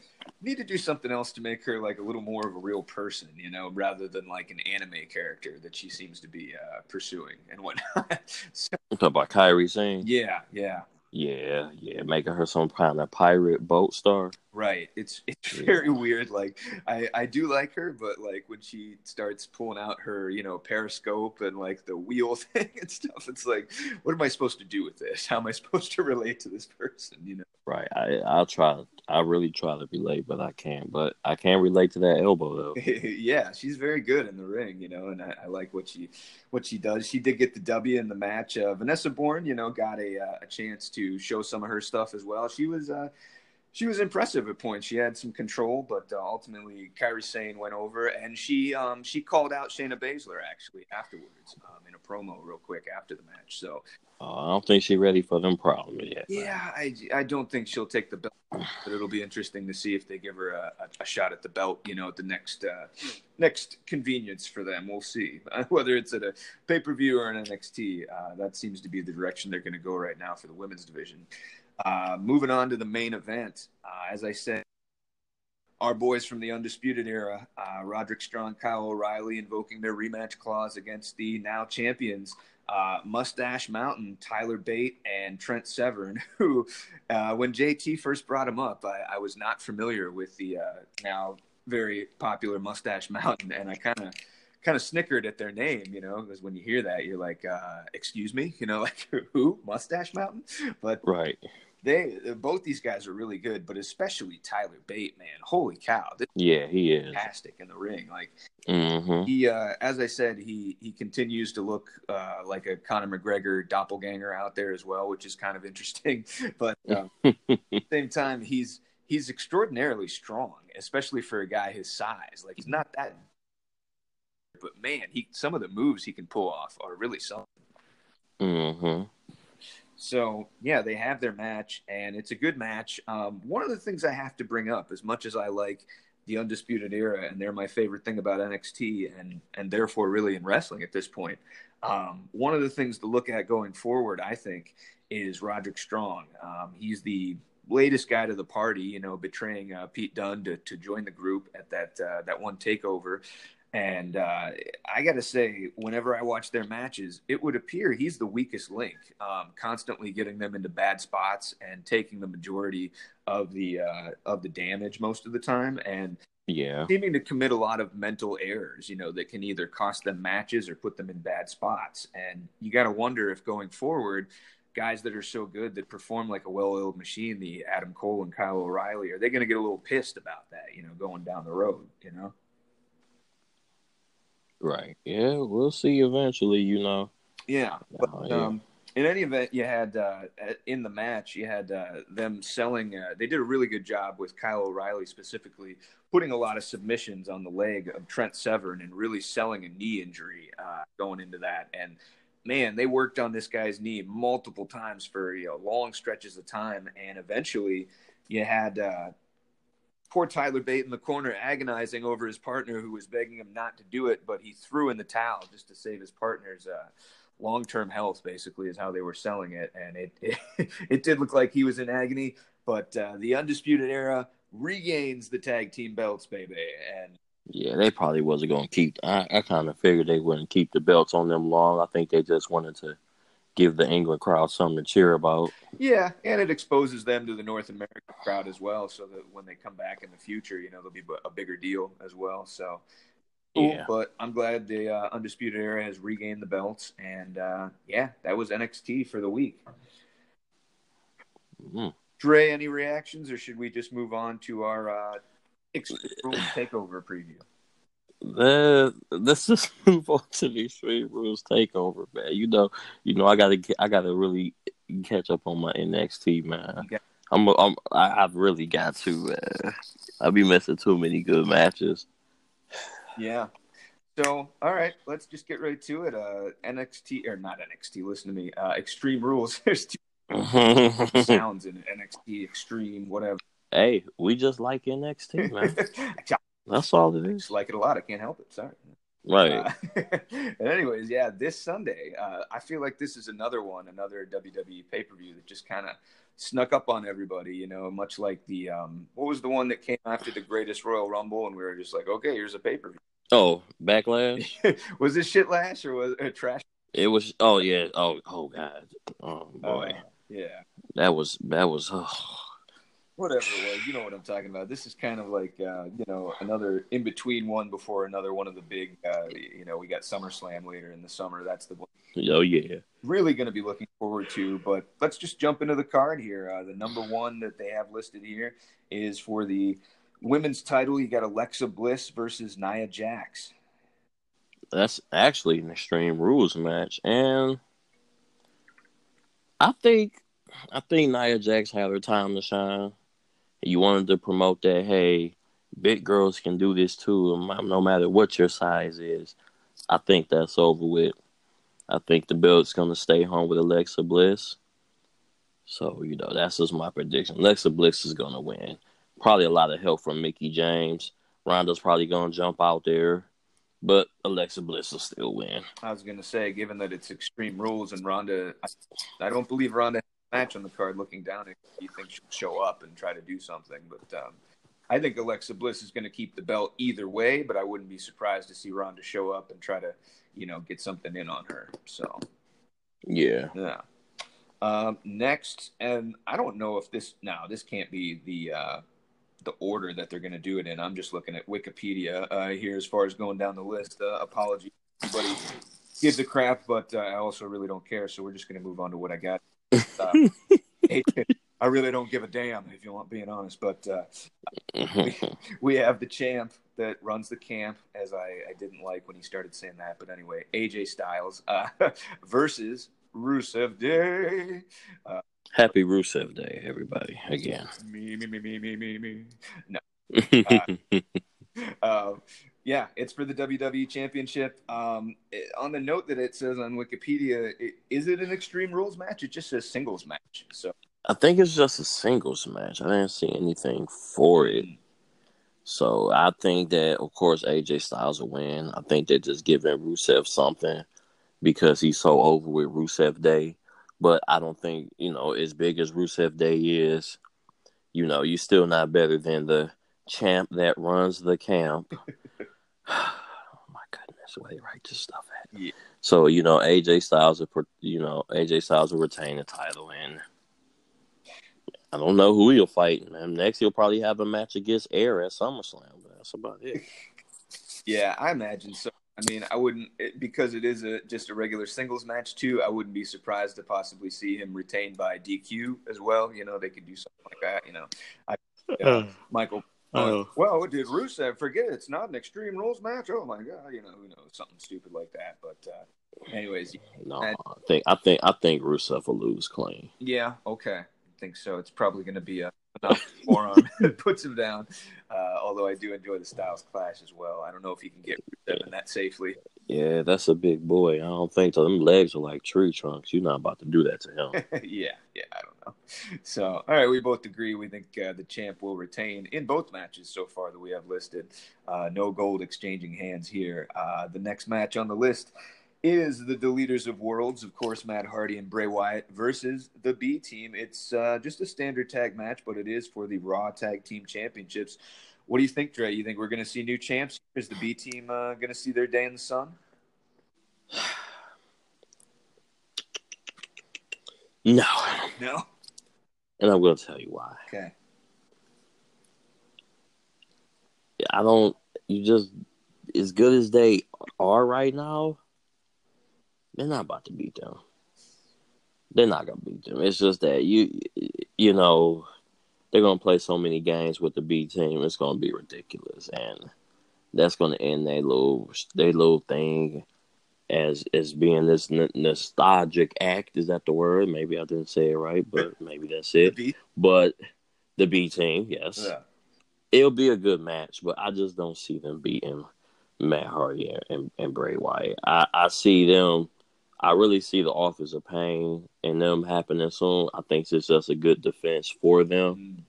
A: need to do something else to make her like a little more of a real person, you know, rather than like an anime character that she seems to be uh, pursuing and whatnot.
B: so, talk about Kairi Sane.
A: Yeah, yeah.
B: Yeah, yeah, making her some kind of pirate boat star.
A: Right. It's it's very yeah. weird. Like I I do like her, but like when she starts pulling out her you know periscope and like the wheel thing and stuff, it's like, what am I supposed to do with this? How am I supposed to relate to this person? You know.
B: Right. I I'll try. I really try to relate, but I can't. But I can't relate to that elbow though.
A: yeah, she's very good in the ring, you know, and I, I, like what she what she does. She did get the W in the match. Uh, Vanessa Borne, you know, got a uh, a chance to show some of her stuff as well. She was. Uh, she was impressive at points. She had some control, but uh, ultimately Kairi Sane went over, and she um, she called out Shayna Baszler actually afterwards um, in a promo real quick after the match. So
B: uh, I don't think she's ready for them problems yet.
A: Yeah, I, I don't think she'll take the belt, but it'll be interesting to see if they give her a, a, a shot at the belt. You know, at the next uh, next convenience for them. We'll see whether it's at a pay per view or an NXT. Uh, that seems to be the direction they're going to go right now for the women's division. Uh, moving on to the main event, uh, as I said, our boys from the Undisputed Era, uh, Roderick Strong, Kyle O'Reilly, invoking their rematch clause against the now champions, uh, Mustache Mountain, Tyler Bate, and Trent Severn, who, uh, when JT first brought him up, I, I was not familiar with the uh, now very popular Mustache Mountain, and I kind of kind of snickered at their name, you know, because when you hear that, you're like, uh, "Excuse me," you know, like who? Mustache Mountain? But
B: right,
A: they both these guys are really good, but especially Tyler Bate, man, holy cow!
B: yeah, he is
A: fantastic in the ring. Like
B: mm-hmm.
A: he, uh, as I said, he he continues to look uh, like a Conor McGregor doppelganger out there as well, which is kind of interesting. But um, at the same time, he's he's extraordinarily strong, especially for a guy his size. Like he's not that, but man, he some of the moves he can pull off are really something.
B: Mm-hmm.
A: So yeah, they have their match, and it's a good match. Um, one of the things I have to bring up, as much as I like the Undisputed Era, and they're my favorite thing about NXT, and and therefore really in wrestling at this point. Um, one of the things to look at going forward, I think, is Roderick Strong. Um, he's the latest guy to the party, you know, betraying uh, Pete Dunne to, to join the group at that uh, that one takeover. And uh, I got to say, whenever I watch their matches, it would appear he's the weakest link, um, constantly getting them into bad spots and taking the majority of the uh, of the damage most of the time, and
B: Yeah.
A: seeming to commit a lot of mental errors. You know, that can either cost them matches or put them in bad spots. And you got to wonder if going forward, guys that are so good that perform like a well-oiled machine, the Adam Cole and Kyle O'Reilly, are they going to get a little pissed about that? You know, going down the road. You know.
B: Right. Yeah, we'll see eventually, you know.
A: Yeah, but
B: yeah.
A: um, in any event, you had uh, in the match, you had uh, them selling. Uh, they did a really good job with Kyle O'Reilly specifically, putting a lot of submissions on the leg of Trent Severn and really selling a knee injury uh, going into that. And man, they worked on this guy's knee multiple times for you know long stretches of time, and eventually, you had. Poor Tyler Bate in the corner agonizing over his partner who was begging him not to do it, but he threw in the towel just to save his partner's uh, long-term health basically is how they were selling it and it it, it did look like he was in agony but uh, the undisputed era regains the tag team belts baby and
B: Yeah, they probably wasn't going to keep. I, I kind of figured they wouldn't keep the belts on them long. I think they just wanted to give the England crowd something to cheer about.
A: yeah and it exposes them to the north american crowd as well so that when they come back in the future you know they'll be a bigger deal as well so cool,
B: Yeah.
A: but i'm glad the uh, undisputed era has regained the belts and uh, yeah that was nxt for the week
B: Mm.
A: Dre, any reactions, or should we just move on to our uh, Extreme takeover preview?
B: The, let's just move on to the Extreme Rules takeover, man. You know, you know, I gotta, get, I gotta really catch up on my NXT, man. I'm, I'm, I, I've really got to. Uh, I'll be missing too many good matches.
A: Yeah. So, all right, let's just get right to it. Uh, NXT or not NXT? Listen to me. Uh, Extreme Rules. There's two sounds in it. NXT, Extreme, whatever.
B: Hey, we just like NXT, man. That's all it is.
A: just like it a lot. I can't help it. Sorry.
B: Right.
A: Uh, and anyways, yeah, this Sunday, uh, I feel like this is another one, another WWE pay per view that just kind of snuck up on everybody. You know, much like the um, what was the one that came after the Greatest Royal Rumble, and we were just like, okay, here's a pay per view.
B: oh, backlash.
A: was this shit lash or was it trash?
B: It was. Oh yeah. Oh oh god. Oh boy.
A: Uh, yeah,
B: that was that was. Oh.
A: Whatever it was, you know what I'm talking about. This is kind of like uh, you know another in between one before another one of the big. Uh, you know, we got SummerSlam later in the summer. That's the one.
B: Oh yeah.
A: really going to be looking forward to. But let's just jump into the card here. Uh, the number one that they have listed here is for the women's title. You got Alexa Bliss versus Nia Jax.
B: That's actually an Extreme Rules match, and I think I think Nia Jax had her time to shine. You wanted to promote that, hey, big girls can do this too, um, no matter what your size is. I think that's over with. I think the belt's gonna stay home with Alexa Bliss. So you know that's just my prediction. Alexa Bliss is gonna win. Probably a lot of help from Mickie James. Ronda's probably gonna jump out there, but Alexa Bliss will still win.
A: I was going to say, given that it's Extreme Rules and Ronda, I, I don't believe Ronda match on the card. Looking down, it, you think she'll show up and try to do something, but. Um, I think Alexa Bliss is going to keep the belt either way, but I wouldn't be surprised to see Ronda show up and try to, you know, get something in on her. So,
B: Yeah.
A: Yeah. Um, next, and I don't know if this now this can't be the uh, the order that they're going to do it in. I'm just looking at Wikipedia uh, here as far as going down the list. Uh, apology, anybody gives a crap, but uh, I also really don't care. So we're just going to move on to what I got. Uh, I really don't give a damn if you want being honest, but uh, we have the champ that runs the camp, as I, I didn't like when he started saying that. But anyway, AJ Styles uh, versus Rusev Day. Uh,
B: Happy Rusev Day, everybody! Again.
A: Me, me, me, me, me, me, me. No. Yeah, it's for the WWE Championship. Um, it- on the note that it says on Wikipedia, it, is it an Extreme Rules match? It just says singles match. So
B: I think it's just a singles match. I didn't see anything for it. So I think that, of course, AJ Styles will win. I think they're just giving Rusev something because he's so over with Rusev Day. But I don't think, you know, as big as Rusev Day is, you know, you're still not better than the champ that runs the camp. oh my goodness, where they write this stuff at?
A: Yeah.
B: So, you know, AJ Styles will, you know, AJ Styles will retain the title and I don't know who he'll fight. Man. Next, he'll probably have a match against Air at SummerSlam, but that's about it.
A: yeah, I imagine so. I mean, I wouldn't it, because it is a just a regular singles match too. I wouldn't be surprised to possibly see him retained by DQ as well. You know, they could do something like that. You know, I, yeah, Michael.
B: Oh.
A: well, did Rusev forget it's not an Extreme Rules match? Oh my god, you know, who knows, something stupid like that. But uh, anyways,
B: No, I think I think I think Rusev will lose clean.
A: Yeah, okay. I think so. It's probably going to be a enough forearm that puts him down. Uh, although I do enjoy the Styles Clash as well. I don't know if he can get Rusev in that safely.
B: Yeah, that's a big boy. I don't think so. Them legs are like tree trunks. You're not about to do that to him.
A: yeah, yeah, I don't know. So, all right, we both agree. We think uh, the champ will retain in both matches so far that we have listed. Uh, no gold exchanging hands here. Uh, the next match on the list is the Deleters of Worlds, of course, Matt Hardy and Bray Wyatt versus the B Team. It's uh, just a standard tag match, but it is for the Raw Tag Team Championships. What do you think, Dre? You think we're going to see new champs? Is the B Team uh, going to see their day in the sun?
B: No,
A: No.
B: and I'm going to tell you why.
A: Okay.
B: I don't. You just as good as they are right now. They're not about to beat them. They're not gonna beat them. It's just that you, you know, they're gonna play so many games with the B team. It's gonna be ridiculous, and that's gonna end their little their little thing as as being this n- nostalgic act. Is that the word? Maybe I didn't say it right, but maybe that's it.
A: B.
B: But the B team, yes
A: Yeah.
B: it'll be a good match, but I just don't see them beating Matt Hardy and, and, and Bray Wyatt. I, I see them. I really see the Authors of Pain and them happening soon. I think it's just a good defense for them,
A: Mm.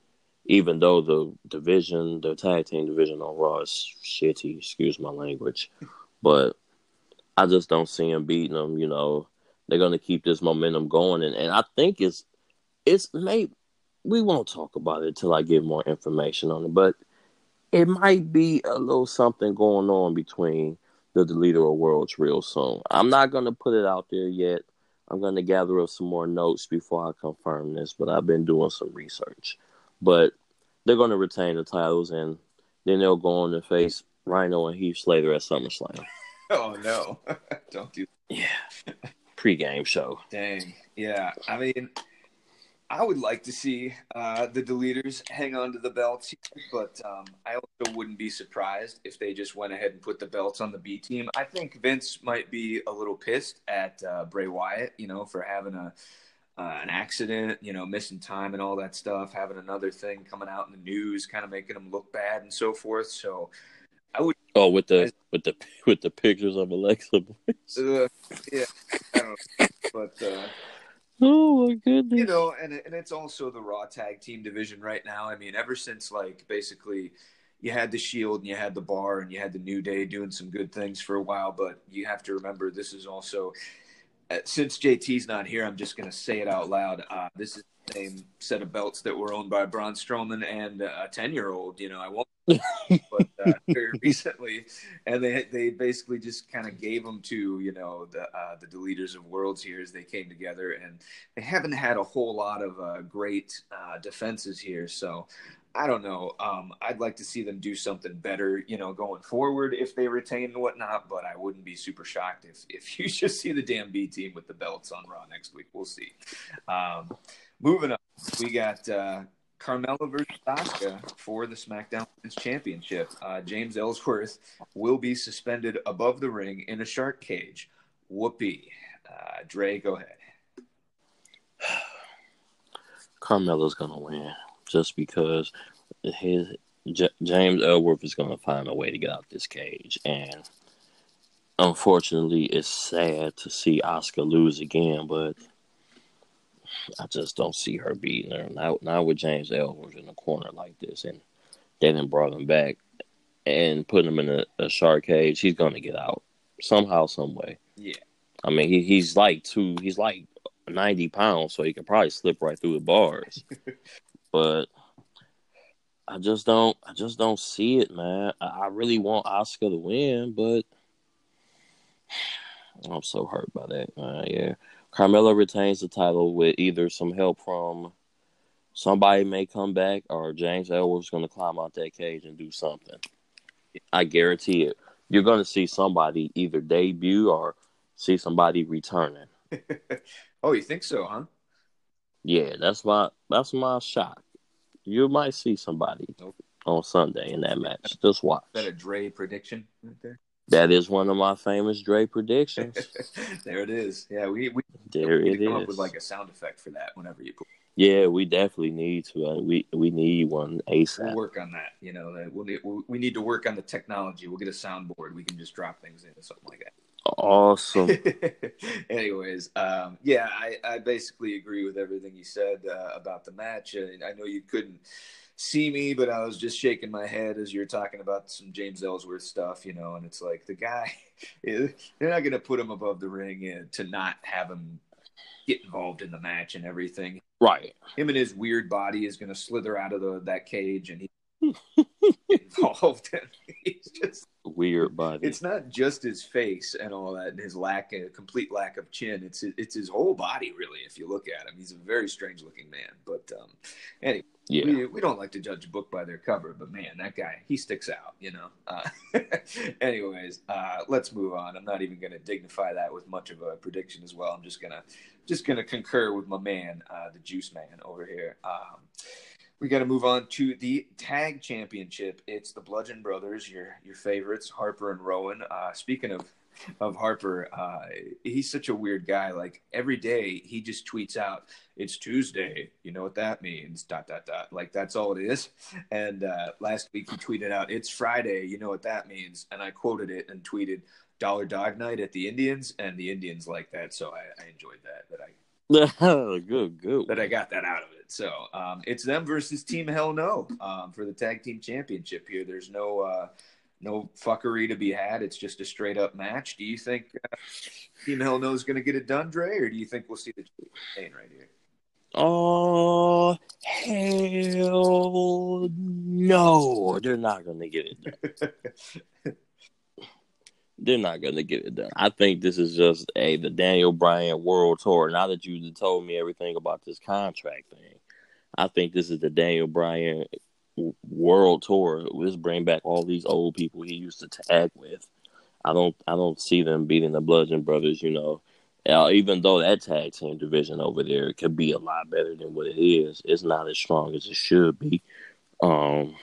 B: even though the division, the tag team division on Raw is shitty. Excuse my language, but I just don't see them beating them. You know, they're gonna keep this momentum going, and, and I think it's it's maybe we won't talk about it till I get more information on it, but it might be a little something going on between the Deleter of Worlds real soon. I'm not gonna put it out there yet. I'm gonna gather up some more notes before I confirm this, but I've been doing some research. But they're gonna retain the titles and then they'll go on to face Rhyno and Heath Slater at SummerSlam.
A: Oh no! Don't do that.
B: Yeah. Pre-game show.
A: Dang. Yeah. I mean, I would like to see uh, the deleters hang on to the belts, but um, I also wouldn't be surprised if they just went ahead and put the belts on the B team. I think Vince might be a little pissed at uh, Bray Wyatt, you know, for having a uh, an accident, you know, missing time and all that stuff, having another thing coming out in the news, kind of making him look bad and so forth. So, I would.
B: Oh, with the with the with the pictures of Alexa Bliss.
A: uh, yeah, I don't know, but.
B: Oh my goodness.
A: you know, and and it's also the Raw tag team division right now. I mean, ever since like basically you had the Shield and you had the Bar and you had the New Day doing some good things for a while, but you have to remember this is also since JT's not here. I'm just going to say it out loud. Uh, this is the same set of belts that were owned by Braun Strowman and uh, a ten year old. You know, I won't. but uh, very recently, and they they basically just kind of gave them to you know the uh, the deleters of worlds here as they came together, and they haven't had a whole lot of uh, great uh, defenses here. So I don't know. Um, I'd like to see them do something better, you know, going forward if they retain and whatnot. But I wouldn't be super shocked if if you just see the damn B team with the belts on Raw next week. We'll see. Um, moving on, we got. Uh, Carmella versus Asuka for the SmackDown Women's Championship. Uh, James Ellsworth will be suspended above the ring in a shark cage. Whoopee. Uh, Dre, go ahead.
B: Carmella's gonna win just because his J- James Ellsworth is gonna find a way to get out of this cage, and unfortunately, it's sad to see Asuka lose again, but I just don't see her beating her now. Now with James Ellsworth in the corner like this, and they didn't brought him back and put him in a, a shark cage, he's gonna get out somehow, some way.
A: Yeah.
B: I mean, he, he's like two. He's like ninety pounds, so he could probably slip right through the bars. but I just don't. I just don't see it, man. I, really want Asuka to win, but I'm so hurt by that, man. Yeah, Carmella retains the title with either some help from somebody may come back or James going to climb out that cage and do something. I guarantee it. You're to see somebody either debut or see somebody returning.
A: oh, you think so, huh?
B: Yeah, that's my that's my shot. You might see somebody on Sunday in that match. Just watch.
A: Is that a Dre prediction right there?
B: That is one of my famous Dre predictions.
A: there it is. Yeah, we we
B: there
A: we
B: it
A: come
B: is.
A: up with like a sound effect for that whenever you.
B: Yeah, we definitely need to. Uh, we we need one ASAP.
A: We'll work on that. You know, we'll we need to work on the technology. We'll get a soundboard. We can just drop things in or something like that.
B: Awesome.
A: Anyways, um, yeah, I, I basically agree with everything you said uh, about the match. Uh, I know you couldn't see me, but I was just shaking my head as you were talking about some James Ellsworth stuff, you know, and it's like the guy, they're not going to put him above the ring uh, to not have him get involved in the match and everything.
B: right.
A: Him and his weird body is going to slither out of the, that cage and he get involved. And he's just
B: Weird body.
A: it's not just his face and all that and his lack a complete lack of chin it's it's his whole body really if you look at him he's a very strange looking man but um anyway
B: yeah.
A: we, we don't like to judge a book by their cover but man that guy he sticks out you know uh, anyways uh let's move on i'm not even gonna dignify that with much of a prediction as well i'm just gonna just gonna concur with my man uh the juice man over here um we got to move on to the tag championship. It's the Bludgeon Brothers, your your favorites, Harper and Rowan. Uh, speaking of of Harper, uh, he's such a weird guy. Like every day, he just tweets out, "It's Tuesday." You know what that means? Dot dot dot. Like that's all it is. And uh, last week he tweeted out, "It's Friday." You know what that means? And I quoted it and tweeted, "Dollar Dog Night at the Indians," and the Indians like that, so I, I enjoyed that. That I
B: good, good.
A: that I got that out of it. So um, it's them versus Team Hell No um, for the tag team championship here. There's no uh, no fuckery to be had. It's just a straight up match. Do you think uh, Team Hell No is going to get it done, Dre, or do you think we'll see the chain right here?
B: Oh hell no! They're not gonna get it done. They're not gonna get it done. I think this is just a the Daniel Bryan World Tour. Now that you told me everything about this contract thing, I think this is the Daniel Bryan World Tour. Let's bring back all these old people he used to tag with. I don't I don't see them beating the Bludgeon Brothers. You know, even though that tag team division over there could be a lot better than what it is, it's not as strong as it should be. Um,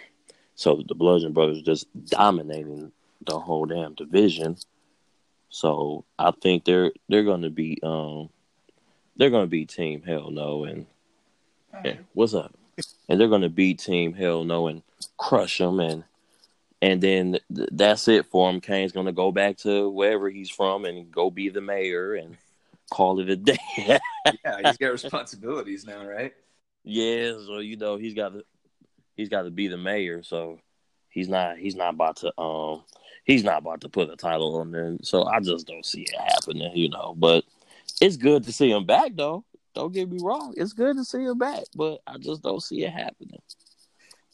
B: so the Bludgeon Brothers just dominating the whole damn division. So I think they're they're gonna be um they're gonna be Team Hell No and, and what's up? And they're gonna beat Team Hell No and crush them and and then th- that's it for him. Kane's gonna go back to wherever he's from and go be the mayor and call it a day.
A: Yeah, he's got responsibilities now, right?
B: yeah, so you know he's got to he's got to be the mayor. So he's not he's not about to um he's not about to put a title on there. So I just don't see it happening, you know. But it's good to see him back, though. Don't get me wrong. It's good to see him back, but I just don't see it happening.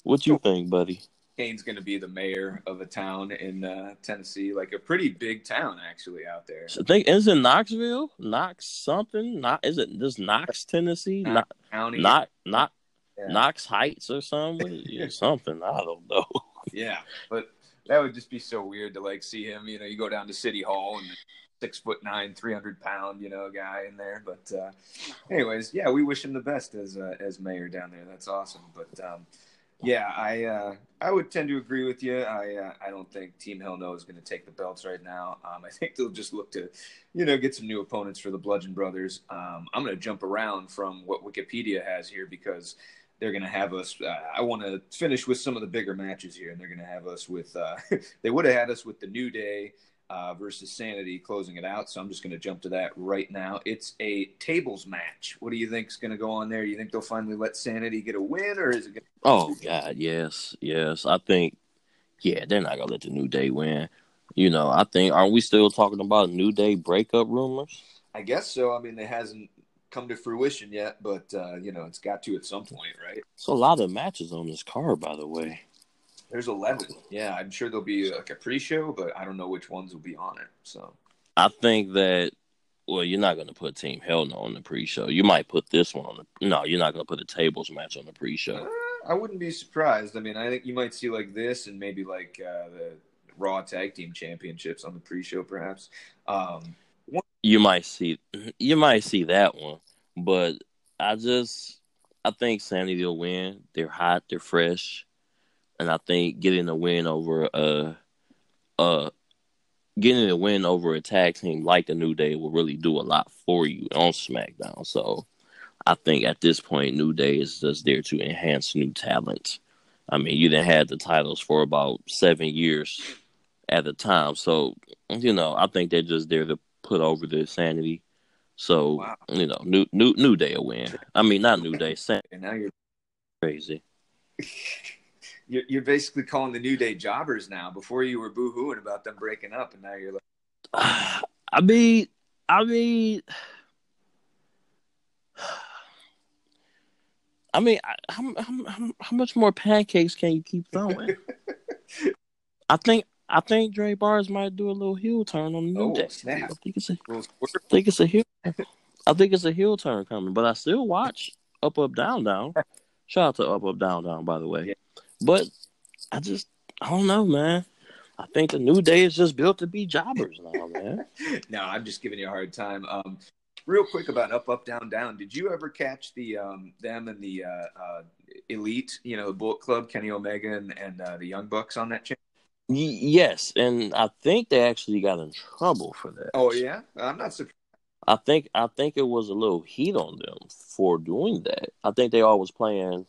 B: What you think, buddy?
A: Kane's going to be the mayor of a town in uh, Tennessee, like a pretty big town actually out there.
B: I think is it Knoxville? Knox something? Not is it this Knox, Tennessee? Not
A: County,
B: not not
A: Yeah.
B: Knox Heights or something? Yeah, something. I don't know.
A: Yeah, but that would just be so weird to like see him. You know, you go down to City Hall and six foot nine, three hundred pound, you know, guy in there. But uh, anyways, yeah, we wish him the best as uh, as mayor down there. That's awesome. But um, Yeah, I uh, I would tend to agree with you. I uh, I don't think Team Hell No is going to take the belts right now. Um, I think they'll just look to, you know, get some new opponents for the Bludgeon Brothers. Um, I'm going to jump around from what Wikipedia has here because they're going to have us. Uh, I want to finish with some of the bigger matches here, and they're going to have us with. Uh, they would have had us with the New Day uh, versus Sanity closing it out. So I'm just going to jump to that right now. It's a tables match. What do you think is going to go on there? You think they'll finally let Sanity get a win, or is it? Gonna-
B: oh God, yes, yes. I think, yeah, they're not gonna let the New Day win. You know, I think aren't we still talking about New Day breakup rumors?
A: I guess so. I mean, it hasn't come to fruition yet, but uh, you know, it's got to at some point, right?
B: So a lot of matches on this card, by the way.
A: There's 11. Yeah, I'm sure there'll be like a pre-show, but I don't know which ones will be on it. So
B: I think that well, you're not going to put Team Hell No on the pre-show. You might put this one on the. No, you're not going to put the tables match on the pre-show.
A: uh, I wouldn't be surprised. I mean, I think you might see like this and maybe like uh, the Raw Tag Team Championships on the pre-show, perhaps. Um,
B: You might see, you might see that one, but I just, I think Sanity will win. They're hot, they're fresh, and I think getting a win over uh, uh, getting a win over a tag team like the New Day will really do a lot for you on SmackDown. So I think at this point, New Day is just there to enhance new talent. I mean, you didn't have the titles for about seven years at the time, so you know I think they're just there to put over the sanity. So
A: Wow.
B: you know, new new New Day will win. I mean, not New Day, San
A: and now you're
B: crazy.
A: you're, you're basically calling the New Day jobbers now. Before you were boo-hooing about them breaking up, and now you're like,
B: I mean, I mean, I mean, how, how, how, much more pancakes can you keep throwing? I think I think Dre Bars might do a little heel turn on the New
A: Oh,
B: Day.
A: snap.
B: I think it's a, I think it's a heel. I think it's a heel turn coming, but I still watch Up Up Down Down. Shout out to Up Up Down Down, by the way.
A: Yeah.
B: But I just I don't know, man. I think the New Day is just built to be jobbers now, man.
A: no, I'm just giving you a hard time. Um, real quick about up, up, down, down. Did you ever catch the um, them and the uh, uh, elite? You know, the Bullet Club, Kenny Omega and, and uh, the Young Bucks on that channel.
B: Y- yes, and I think they actually got in trouble for that.
A: Oh yeah, I'm not surprised.
B: I think I think it was a little heat on them for doing that. I think they all was playing.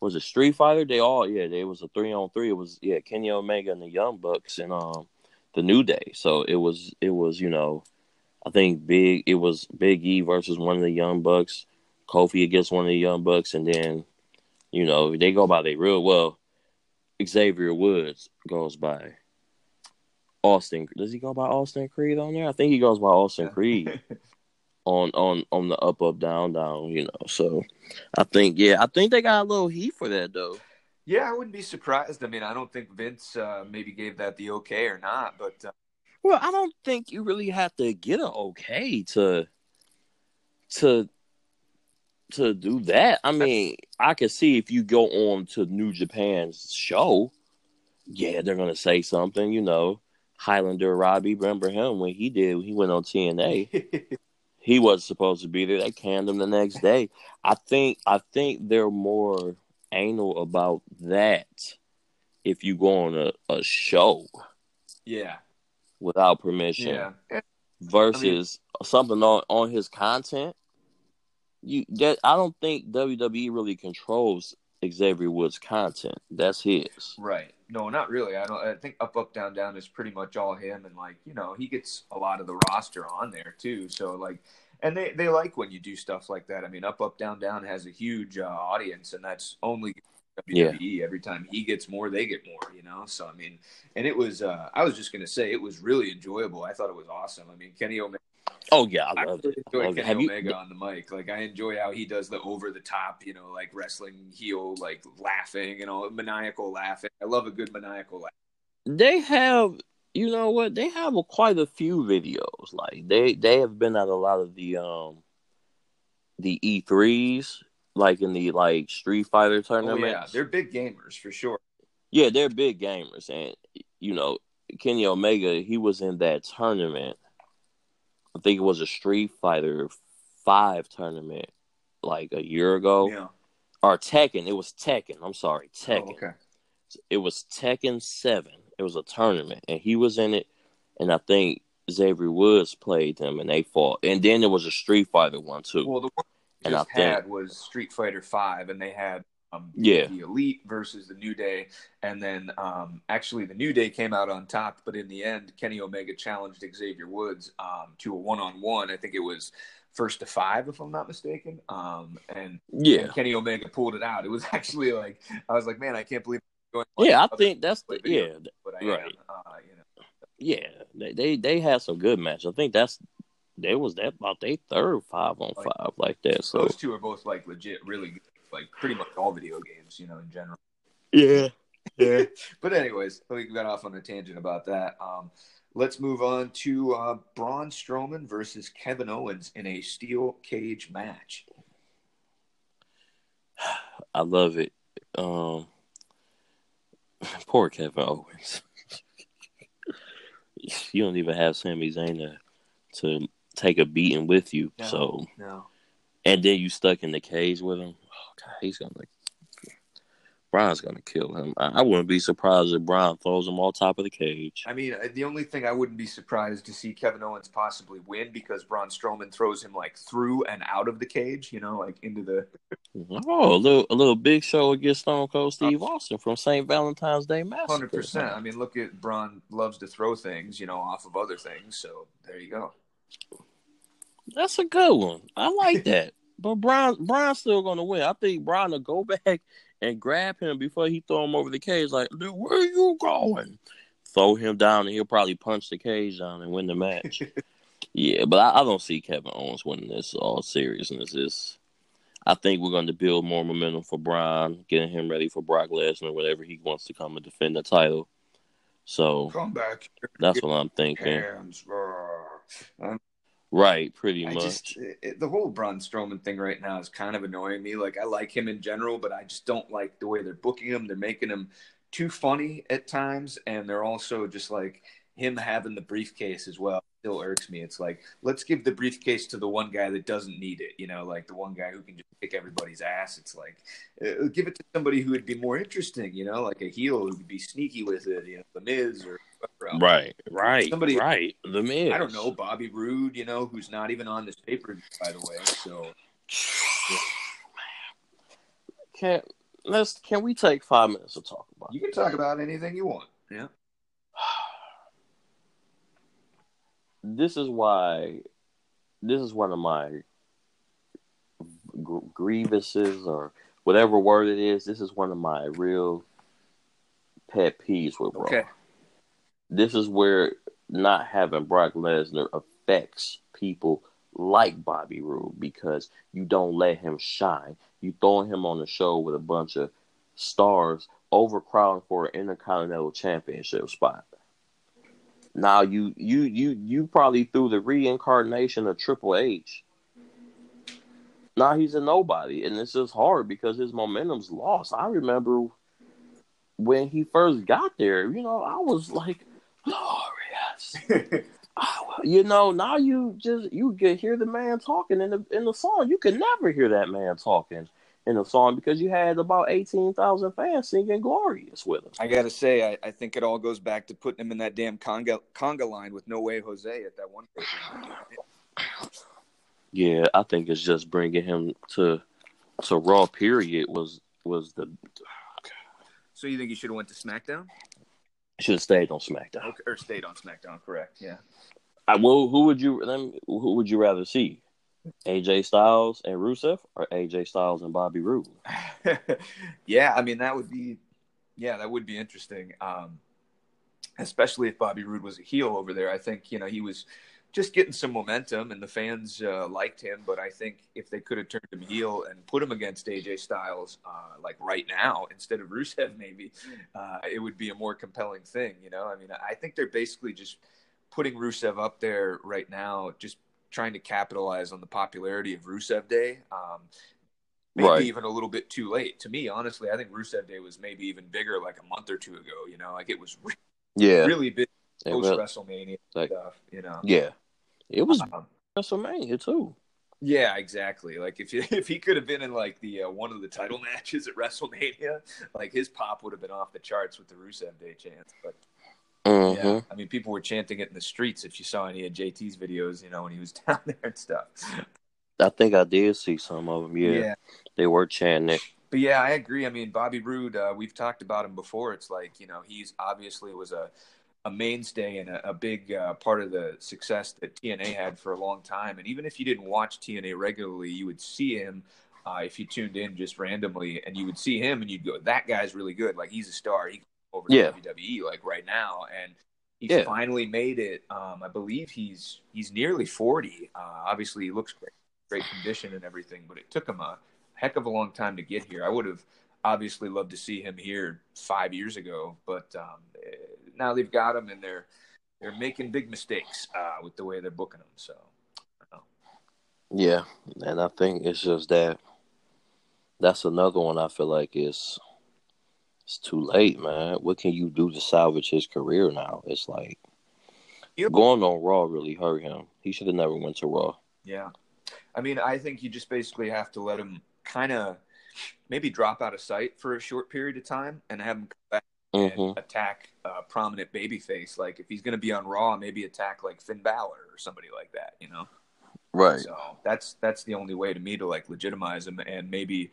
B: Was it Street Fighter? They all yeah. They was a three on three. It was yeah Kenny Omega and the Young Bucks and um the New Day. So it was it was you know I think big it was Big E versus one of the Young Bucks, Kofi against one of the Young Bucks, and then you know they go by they real well. Xavier Woods goes by Austin. Does he go by Austin Creed on there? I think he goes by Austin Creed on on on the up up down down. You know, so I think yeah, I think they got a little heat for that though.
A: Yeah, I wouldn't be surprised. I mean, I don't think Vince uh, maybe gave that the okay or not, but uh,
B: Well, I don't think you really have to get an okay to to to do that. I mean, I can see if you go on to New Japan's show, yeah, they're gonna say something. You know, Highlander Robbie, remember him when he did? He went on TNA. he was supposed to be there. They canned him the next day. I think I think they're more anal about that if you go on a, a show
A: yeah,
B: without permission
A: yeah,
B: versus something on, on his content. You that I don't think WWE really controls Xavier Woods' content. That's his.
A: right. No, not really. I don't. I think up, up, down, down is pretty much all him, and like you know, he gets a lot of the roster on there too. So like, and they they like when you do stuff like that. I mean, up, up, down, down has a huge uh, audience, and that's only WWE. Every time he gets more, they get more. You know. So I mean, and it was. uh I was just gonna say it was really enjoyable. I thought it was awesome. I mean, Kenny Omega.
B: Oh yeah, I
A: I
B: love
A: really
B: it. I love it.
A: Kenny
B: Have you?
A: Omega on the mic. Like I enjoy how he does the over the top, you know, like wrestling heel, like laughing and all maniacal laughing. I love a good maniacal laugh.
B: They have. You know what? They have a, quite a few videos. Like they they have been at a lot of the um the E threes, like in the like Street Fighter
A: tournament.
B: Oh
A: yeah, they're big gamers for sure.
B: Yeah, they're big gamers, and you know, Kenny Omega, he was in that tournament. I think it was a Street Fighter Five tournament, like a year ago.
A: Yeah,
B: or Tekken. It was Tekken. I'm sorry, oh, Tekken.
A: Oh, okay.
B: It was Tekken Seven. It was a tournament, and he was in it. And I think Xavier Woods played him, and they fought. And then there was a Street Fighter one too.
A: Well, the one
B: And I
A: just
B: think-
A: had was Street Fighter Five, and they had um,
B: Yeah.
A: the Elite versus the New Day, and then um, actually the New Day came out on top. But in the end, Kenny Omega challenged Xavier Woods um, to a one-on-one. I think it was first to five, if I'm not mistaken. Um, and
B: yeah,
A: and Kenny Omega pulled it out. It was actually like I was like, man, I can't believe. Going
B: yeah. I think that's the
A: video,
B: yeah,
A: but I
B: right.
A: am. Uh, you know,
B: yeah. They they they had some good matches. I think that's they was that about their third five on
A: Like,
B: five like that. So
A: those two are both like legit, really good. Like pretty much all video games, you know, in general.
B: yeah, yeah.
A: But anyways, we got off on a tangent about that. Um, let's move on to uh, Braun Strowman versus Kevin Owens in a steel cage match.
B: I love it. Um, poor Kevin Owens. you don't even have Sami Zayn to, to take a beating with you.
A: No.
B: So,
A: No,
B: and then you stuck in the cage with him. God, he's gonna. Braun's gonna kill him. I, I wouldn't be surprised if Braun throws him all top of the cage.
A: I mean uh, the only thing I wouldn't be surprised to see Kevin Owens possibly win because Braun Strowman throws him like through and out of the cage, you know, like into the.
B: Oh, a little a little big show against Stone Cold Steve Austin from St. Valentine's Day Massacre.
A: Hundred percent. I mean, look at Braun loves to throw things, you know, off of other things. So there you go.
B: That's a good one. I like that. But Braun Braun's still gonna win. I think Braun will go back and grab him before he throw him over the cage. Like, "Dude, where are you going? Throw him down, and he'll probably punch the cage down and win the match. yeah, but I, I don't see Kevin Owens winning this. All seriousness, is I think we're going to build more momentum for Braun, getting him ready for Brock Lesnar whenever he wants to come and defend the title. So
A: Come back.
B: that's what I'm thinking.
A: Hands.
B: Right, pretty
A: I
B: much.
A: just it, the whole Braun Strowman thing right now is kind of annoying me. Like I like him in general, but I just don't like the way they're booking him. They're making him too funny at times, and they're also just like him having the briefcase as well. Still irks me. It's like let's give the briefcase to the one guy that doesn't need it. You know, like the one guy who can just kick everybody's ass. It's like uh, give it to somebody who would be more interesting. You know, like a heel who could be sneaky with it. You know, the Miz or.
B: Right, right,
A: Somebody-
B: right. The Miz.
A: I don't know Bobby Roode, you know, who's not even on this paper, by the way. So
B: Can let's can we take five minutes to talk about?
A: you can talk about anything you want. Yeah.
B: This is why. This is one of my gr- grievances or whatever word it is. This is one of my real pet peeves with Raw.
A: Okay.
B: This is where not having Brock Lesnar affects people like Bobby Roode because you don't let him shine. You throw him on the show with a bunch of stars, overcrowding for an Intercontinental Championship spot. Now you you you you probably threw the reincarnation of Triple H. Now he's a nobody, and it's just hard because his momentum's lost. I remember when he first got there, you know, I was like, glorious. You know, now you just you can hear the man talking in the in the song. You can never hear that man talking in the song because you had about eighteen thousand fans singing "Glorious" with him.
A: I gotta say, I, I think it all goes back to putting him in that damn conga conga line with No Way Jose at that one.
B: Yeah, I think it's just bringing him to to Raw. Period was was the
A: So you think he should have went to SmackDown?
B: should have stayed on SmackDown.
A: Okay, or stayed on SmackDown? Correct. Yeah.
B: I, well, who would you who would you rather see? AJ Styles and Rusev or AJ Styles and Bobby Roode?
A: yeah, I mean that would be, yeah, that would be interesting. Um, especially if Bobby Roode was a heel over there. I think you know he was just getting some momentum, and the fans uh, liked him. But I think if they could have turned him heel and put him against AJ Styles, uh, like right now instead of Rusev, maybe uh, it would be a more compelling thing. You know, I mean, I think they're basically just putting Rusev up there right now, just trying to capitalize on the popularity of Rusev Day. Um, maybe
B: Right.
A: even a little bit too late. To me, honestly, I think Rusev Day was maybe even bigger like a month or two ago. You know, like it was re-
B: Yeah,
A: really big post WrestleMania
B: like-
A: stuff. You know,
B: yeah, it was
A: um,
B: WrestleMania too.
A: Yeah, exactly. Like if if he could have been in like the uh, one of the title matches at WrestleMania, like his pop would have been off the charts with the Rusev Day chants. But
B: Mm-hmm.
A: yeah, I mean, people were chanting it in the streets. If you saw any of JT's videos, you know, when he was down there and stuff.
B: I think I did see some of them. Yeah, they were chanting it.
A: But yeah, I agree. I mean, Bobby Roode, uh, we've talked about him before. It's like you know, he's obviously was a a mainstay and a, a big uh, part of the success that TNA had for a long time. And even if you didn't watch TNA regularly, you would see him uh, if you tuned in just randomly, and you would see him, and you'd go, "That guy's really good. Like he's a star. He over to
B: Yeah.
A: WWE like right now." And he's
B: Yeah.
A: finally made it. Um, I believe he's he's nearly forty. Uh, obviously, he looks great, great condition and everything, but it took him a heck of a long time to get here. I would have obviously loved to see him here five years ago, but um, eh, now they've got him and they're they're making big mistakes uh, with the way they're booking him. So
B: Yeah, and I think it's just that that's another one I feel like is it's too late, man. What can you do to salvage his career now? It's like
A: Yep.
B: going on Raw really hurt him. He should have never went to Raw.
A: yeah, I mean, I think you just basically have to let him kind of maybe drop out of sight for a short period of time and have him come back
B: hmm
A: and attack a prominent babyface. Like if he's going to be on Raw, maybe attack like Finn Balor or somebody like that. You know.
B: Right.
A: So that's that's the only way to me to like legitimize him and maybe,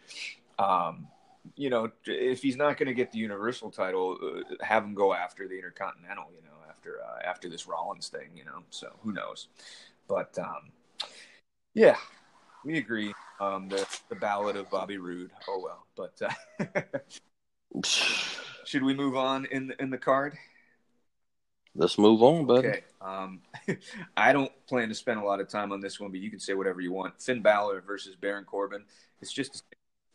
A: um, you know, if he's not going to get the Universal title, uh, have him go after the Intercontinental. You know, after uh, after this Rollins thing. You know, so who knows? But um, yeah, we agree. Um, the the ballad of Bobby Roode. Oh well, but uh, should we move on in in the card?
B: Let's move on, buddy.
A: Okay. Um, I don't plan to spend a lot of time on this one, but you can say whatever you want. Finn Balor versus Baron Corbin. It's just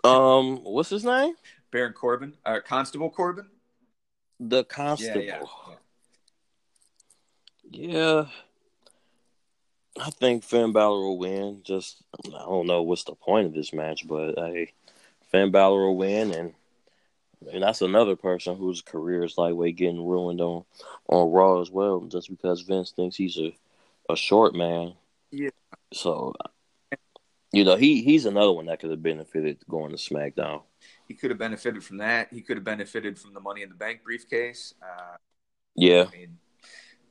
B: Um, what's his name?
A: Baron Corbin, uh, Constable Corbin.
B: The
A: Yeah,
B: Constable.
A: yeah.
B: Yeah. I think Finn Balor will win. Just I don't know what's the point of this match, but hey, Finn Balor will win, and and that's another person whose career is lightweight getting ruined on on Raw as well, just because Vince thinks he's a a short man.
A: Yeah.
B: So, you know, he he's another one that could have benefited going to SmackDown.
A: He could have benefited from that. He could have benefited from the Money in the Bank briefcase. Uh,
B: Yeah.
A: I mean,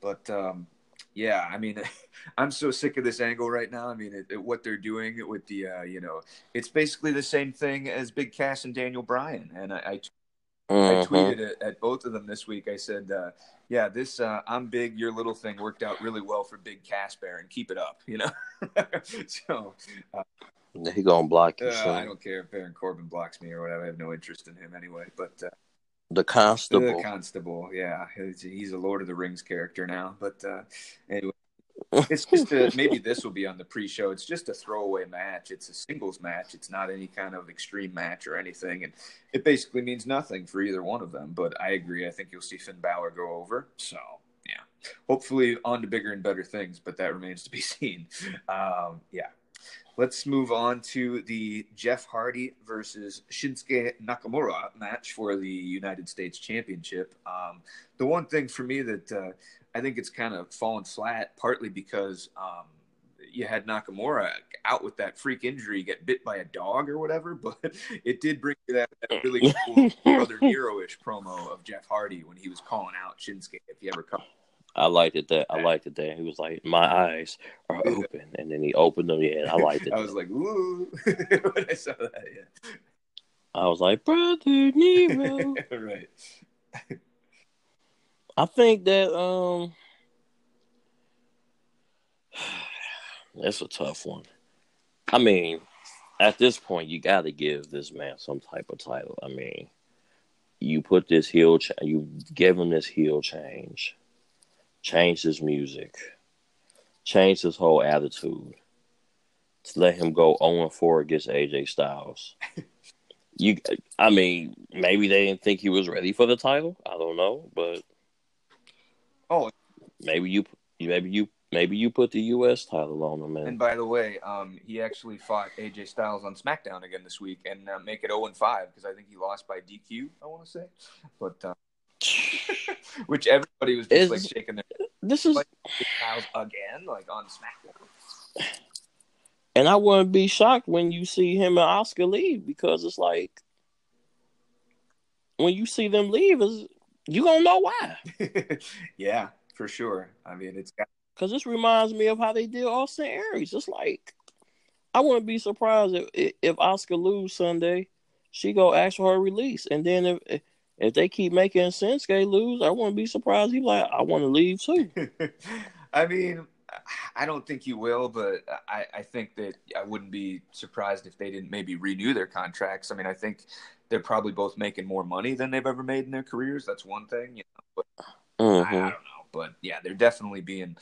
A: but um, yeah, I mean, I'm so sick of this angle right now. I mean, it, it- what they're doing with the, uh, you know, it's basically the same thing as Big Cass and Daniel Bryan. And I, I I
B: Mhm.
A: tweeted it at both of them this week. I said, uh, "Yeah, this uh, I'm big, your little thing worked out really well for Big Cass and Keep it up, you know." so uh,
B: He gonna block you.
A: uh. I don't care if Baron Corbin blocks me or whatever. I have no interest in him anyway. But uh,
B: the Constable.
A: the Constable, yeah, he's, he's a Lord of the Rings character now. But uh, anyway, it's just a, maybe this will be on the pre-show. It's just a throwaway match. It's a singles match. It's not any kind of extreme match or anything, and it basically means nothing for either one of them. But I agree. I think you'll see Finn Balor go over. So yeah, hopefully on to bigger and better things. But that remains to be seen. Um, yeah. Let's move on to the Jeff Hardy versus Shinsuke Nakamura match for the United States Championship. Um, the one thing for me that uh, I think it's kind of fallen flat, partly because um, you had Nakamura out with that freak injury, get bit by a dog or whatever, but it did bring you that, that really cool Brother Nero-ish promo of Jeff Hardy when he was calling out Shinsuke if he ever come.
B: I liked it that I liked it that he was like, My eyes are open and then he opened them, yeah, I liked it.
A: I was like, ooh, when I saw that, yeah.
B: I was like, Brother Nero.
A: right.
B: I think that um that's a tough one. I mean, at this point you gotta give this man some type of title. I mean, you put this heel ch- you give him this heel change, change his music, change his whole attitude. To let him go 0 4 against AJ Styles. You, I mean, maybe they didn't think he was ready for the title. I don't know, but
A: Oh,
B: maybe you, maybe you, maybe you put the U.S. title on him, Man.
A: and by the way, um, he actually fought AJ Styles on SmackDown again this week and uh, make it 0 and 5 because I think he lost by DQ, I want to say. But, uh, which everybody was just
B: Is-
A: like shaking their
B: This is
A: like Styles again, like on SmackDown.
B: And I wouldn't be shocked when you see him and Asuka leave because it's like when you see them leave, is you gonna know why.
A: yeah, for sure. I mean, it's got
B: because this reminds me of how they did Austin Aries. It's like I wouldn't be surprised if if Asuka lose Sunday, she go ask for her release, and then if if they keep making Shinsuke lose, I wouldn't be surprised. He like I want to leave too.
A: I mean, I don't think you will, but I, I think that I wouldn't be surprised if they didn't maybe renew their contracts. I mean, I think they're probably both making more money than they've ever made in their careers. That's one thing, you know. But mm-hmm. I, I, don't know, but yeah, they're definitely being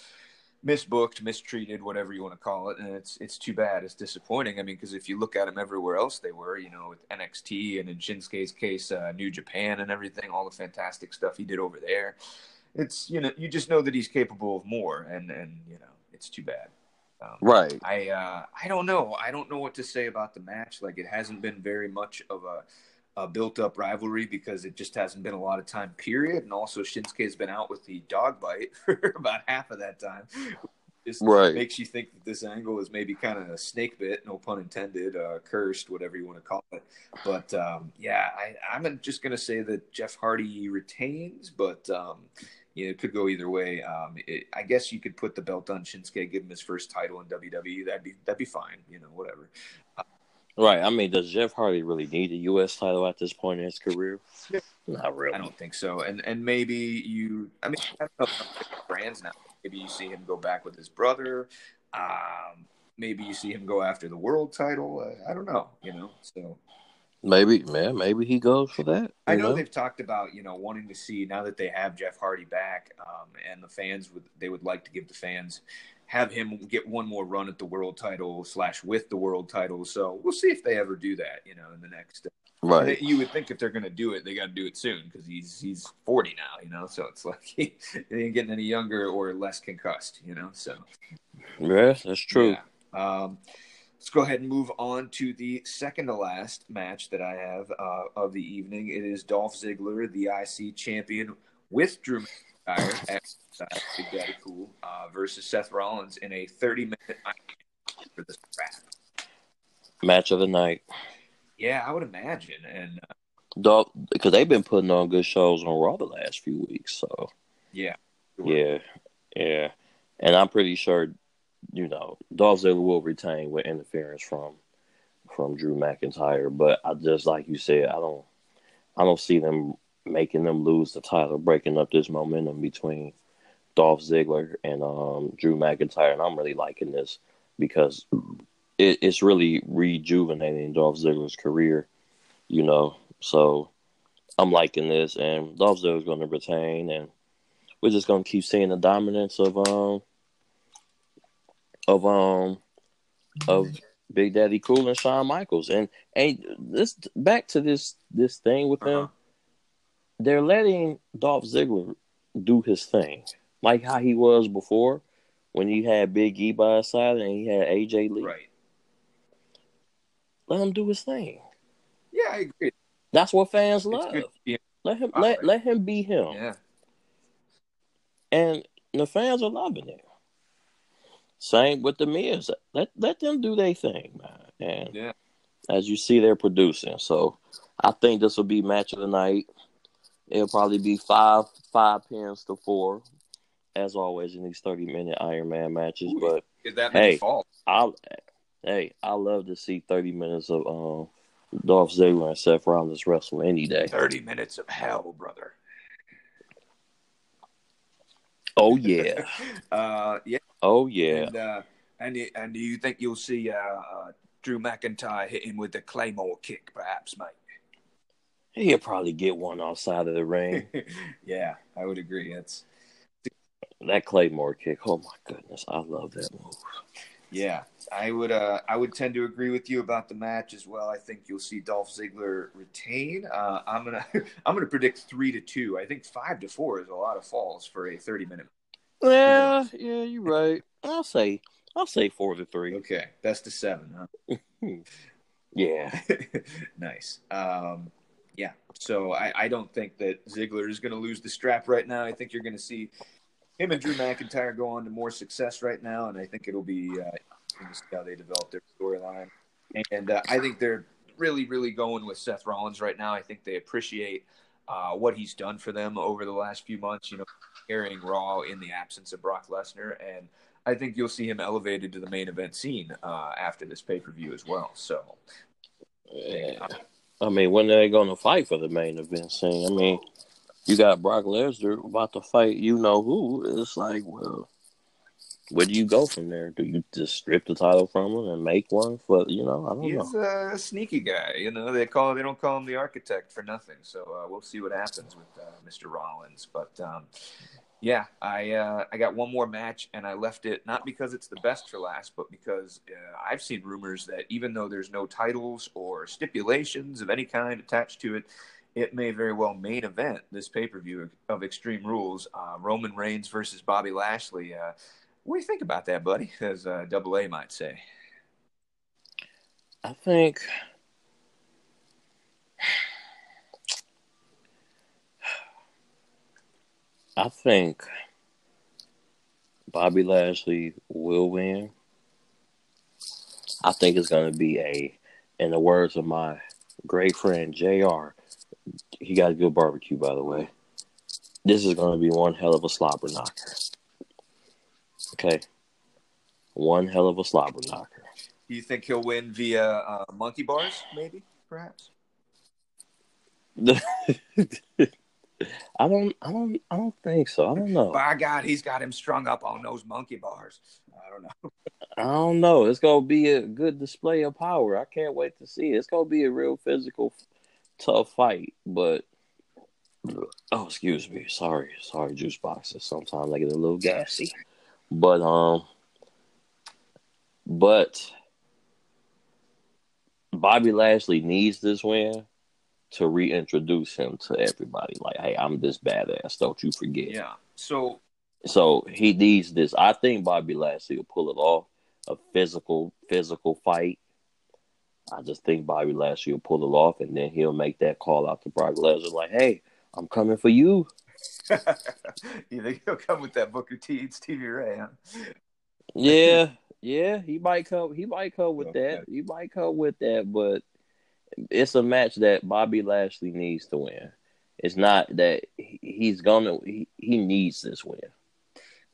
A: misbooked, mistreated, whatever you want to call it, and it's it's too bad. It's disappointing. I mean, because if you look at them everywhere else, they were, you know, with NXT and in Shinsuke's case, uh, New Japan and everything, all the fantastic stuff he did over there it's you know you just know that he's capable of more, and and you know it's too bad.
B: Um, right.
A: I uh, I don't know. I don't know what to say about the match. Like it hasn't been very much of a, a built up rivalry because it just hasn't been a lot of time. Period. And also Shinsuke has been out with the dog bite for about half of that time. Just right. makes you think that this angle is maybe kind of a snake bit, no pun intended, uh, cursed, whatever you want to call it. But um, yeah, I, I'm just going to say that Jeff Hardy retains, but um, you know, it could go either way. Um, it, I guess you could put the belt on Shinsuke, give him his first title in WWE. That'd be that'd be fine. You know, whatever.
B: Right. I mean, does Jeff Hardy really need a U.S. title at this point in his career?
A: Not really. I don't think so. And and maybe you. I mean, I brands now. Maybe you see him go back with his brother. Um, maybe you see him go after the world title. Uh, I don't know. You know, so
B: Maybe, man, maybe he goes for that.
A: I know, know, they've talked about you know wanting to see now that they have Jeff Hardy back, um, and the fans would they would like to give the fans have him get one more run at the world title slash with the world title. So we'll see if they ever do that. You know, in the next.
B: Right.
A: You would think if they're going to do it, they got to do it soon because he's he's forty now. You know, so it's like he, he ain't getting any younger or less concussed. You know, so.
B: Yes, that's true.
A: Yeah. Um, Let's go ahead and move on to the second to last match that I have uh, of the evening. It is Dolph Ziggler, the IC champion, with Drew McIntyre at uh, Big Daddy Cool uh, versus Seth Rollins in a 30 minute for the strap.
B: Match of the night.
A: Yeah, I would imagine. And uh,
B: because they've been putting on good shows on Raw the last few weeks. So,
A: yeah.
B: Sure. Yeah. Yeah. And I'm pretty sure you know, Dolph Ziggler will retain with interference from from Drew McIntyre, but I just like you said, I don't I don't see them making them lose the title, breaking up this momentum between Dolph Ziggler and um, Drew McIntyre, and I'm really liking this because it, it's really rejuvenating Dolph Ziggler's career, you know. So I'm liking this, and Dolph Ziggler's going to retain, and we're just going to keep seeing the dominance of um of um of Big Daddy Cool and Shawn Michaels. And and this back to this this thing with them. Uh-huh. They're letting Dolph Ziggler do his thing, like how he was before when he had Big E by his side and he had AJ Lee.
A: Right.
B: Let him do his thing.
A: Yeah, I agree.
B: That's what fans love. Let him let, let him be him.
A: Yeah.
B: And the fans are loving it. Same with the Miz. Let let them do their thing, man. And
A: yeah.
B: as you see, they're producing. So I think this will be match of the night. It'll probably be five five pins to four, as always in these thirty minute Iron Man matches. Ooh, but
A: is that
B: hey,
A: fault?
B: I hey, I love to see thirty minutes of um, Dolph Ziggler and Seth Rollins wrestle any day.
A: Thirty minutes of hell, brother.
B: Oh yeah.
A: uh, yeah.
B: Oh yeah.
A: And uh, and, and do you think you'll see uh, uh, Drew McIntyre hit him with the Claymore kick, perhaps, mate?
B: He'll probably get one outside of the ring.
A: yeah, I would agree.
B: That Claymore kick. Oh my goodness, I love that move.
A: Yeah, I would. Uh, I would tend to agree with you about the match as well. I think you'll see Dolph Ziggler retain. Uh, I'm gonna. I'm gonna predict three to two. I think five to four is a lot of falls for a 30 minute.
B: Yeah, yeah, you're right. I'll say. I'll say four to three.
A: Okay, best of seven, huh?
B: yeah,
A: nice. Um, yeah, so I, I don't think that Ziggler is going to lose the strap right now. I think you're going to see him and Drew McIntyre go on to more success right now, and I think it'll be uh, how they develop their storyline. And uh, I think they're really, really going with Seth Rollins right now. I think they appreciate uh, what he's done for them over the last few months. You know, carrying Raw in the absence of Brock Lesnar, and I think you'll see him elevated to the main event scene uh, after this pay per view as well. So,
B: yeah. I mean, when are they going to fight for the main event scene? I mean, you got Brock Lesnar about to fight, you know who? It's like, well, where do you go from there? Do you just strip the title from him and make one for you know? I don't
A: He's
B: know.
A: He's a sneaky guy. You know, they call they don't call him the architect for nothing. So uh, we'll see what happens with uh, Mr. Rollins. But um, yeah, I uh, I got one more match, and I left it not because it's the best for last, but because uh, I've seen rumors that even though there's no titles or stipulations of any kind attached to it, it may very well main event this pay per view of Extreme Rules. Uh, Roman Reigns versus Bobby Lashley. Uh, what do you think about that, buddy? As uh, Double A might say.
B: I think. I think Bobby Lashley will win. I think it's going to be a, in the words of my great friend JR, he got a good barbecue, by the way. This is going to be one hell of a slobber knocker. Okay. One hell of a slobber knocker.
A: Do you think he'll win via uh, monkey bars, maybe, perhaps?
B: I don't, I don't, I don't think so. I don't know.
A: By God, he's got him strung up on those monkey bars. I don't know.
B: I don't know. It's gonna be a good display of power. I can't wait to see it. It's gonna be a real physical, tough fight. But oh, excuse me. Sorry, sorry, juice boxes. Sometimes I get a little gassy. But um, but Bobby Lashley needs this win to reintroduce him to everybody. Like, hey, I'm this badass. Don't you forget.
A: Yeah. So,
B: so he needs this. I think Bobby Lashley will pull it off. A physical, physical fight. I just think Bobby Lashley will pull it off, and then he'll make that call out to Brock Lesnar, like, "Hey, I'm coming for you."
A: you think he'll come with that Booker T Stevie Ray? Huh?
B: Yeah, yeah, he might come. He might come with okay. that. He might come with that, but it's a match that Bobby Lashley needs to win. It's not that he's gonna. He, he needs this win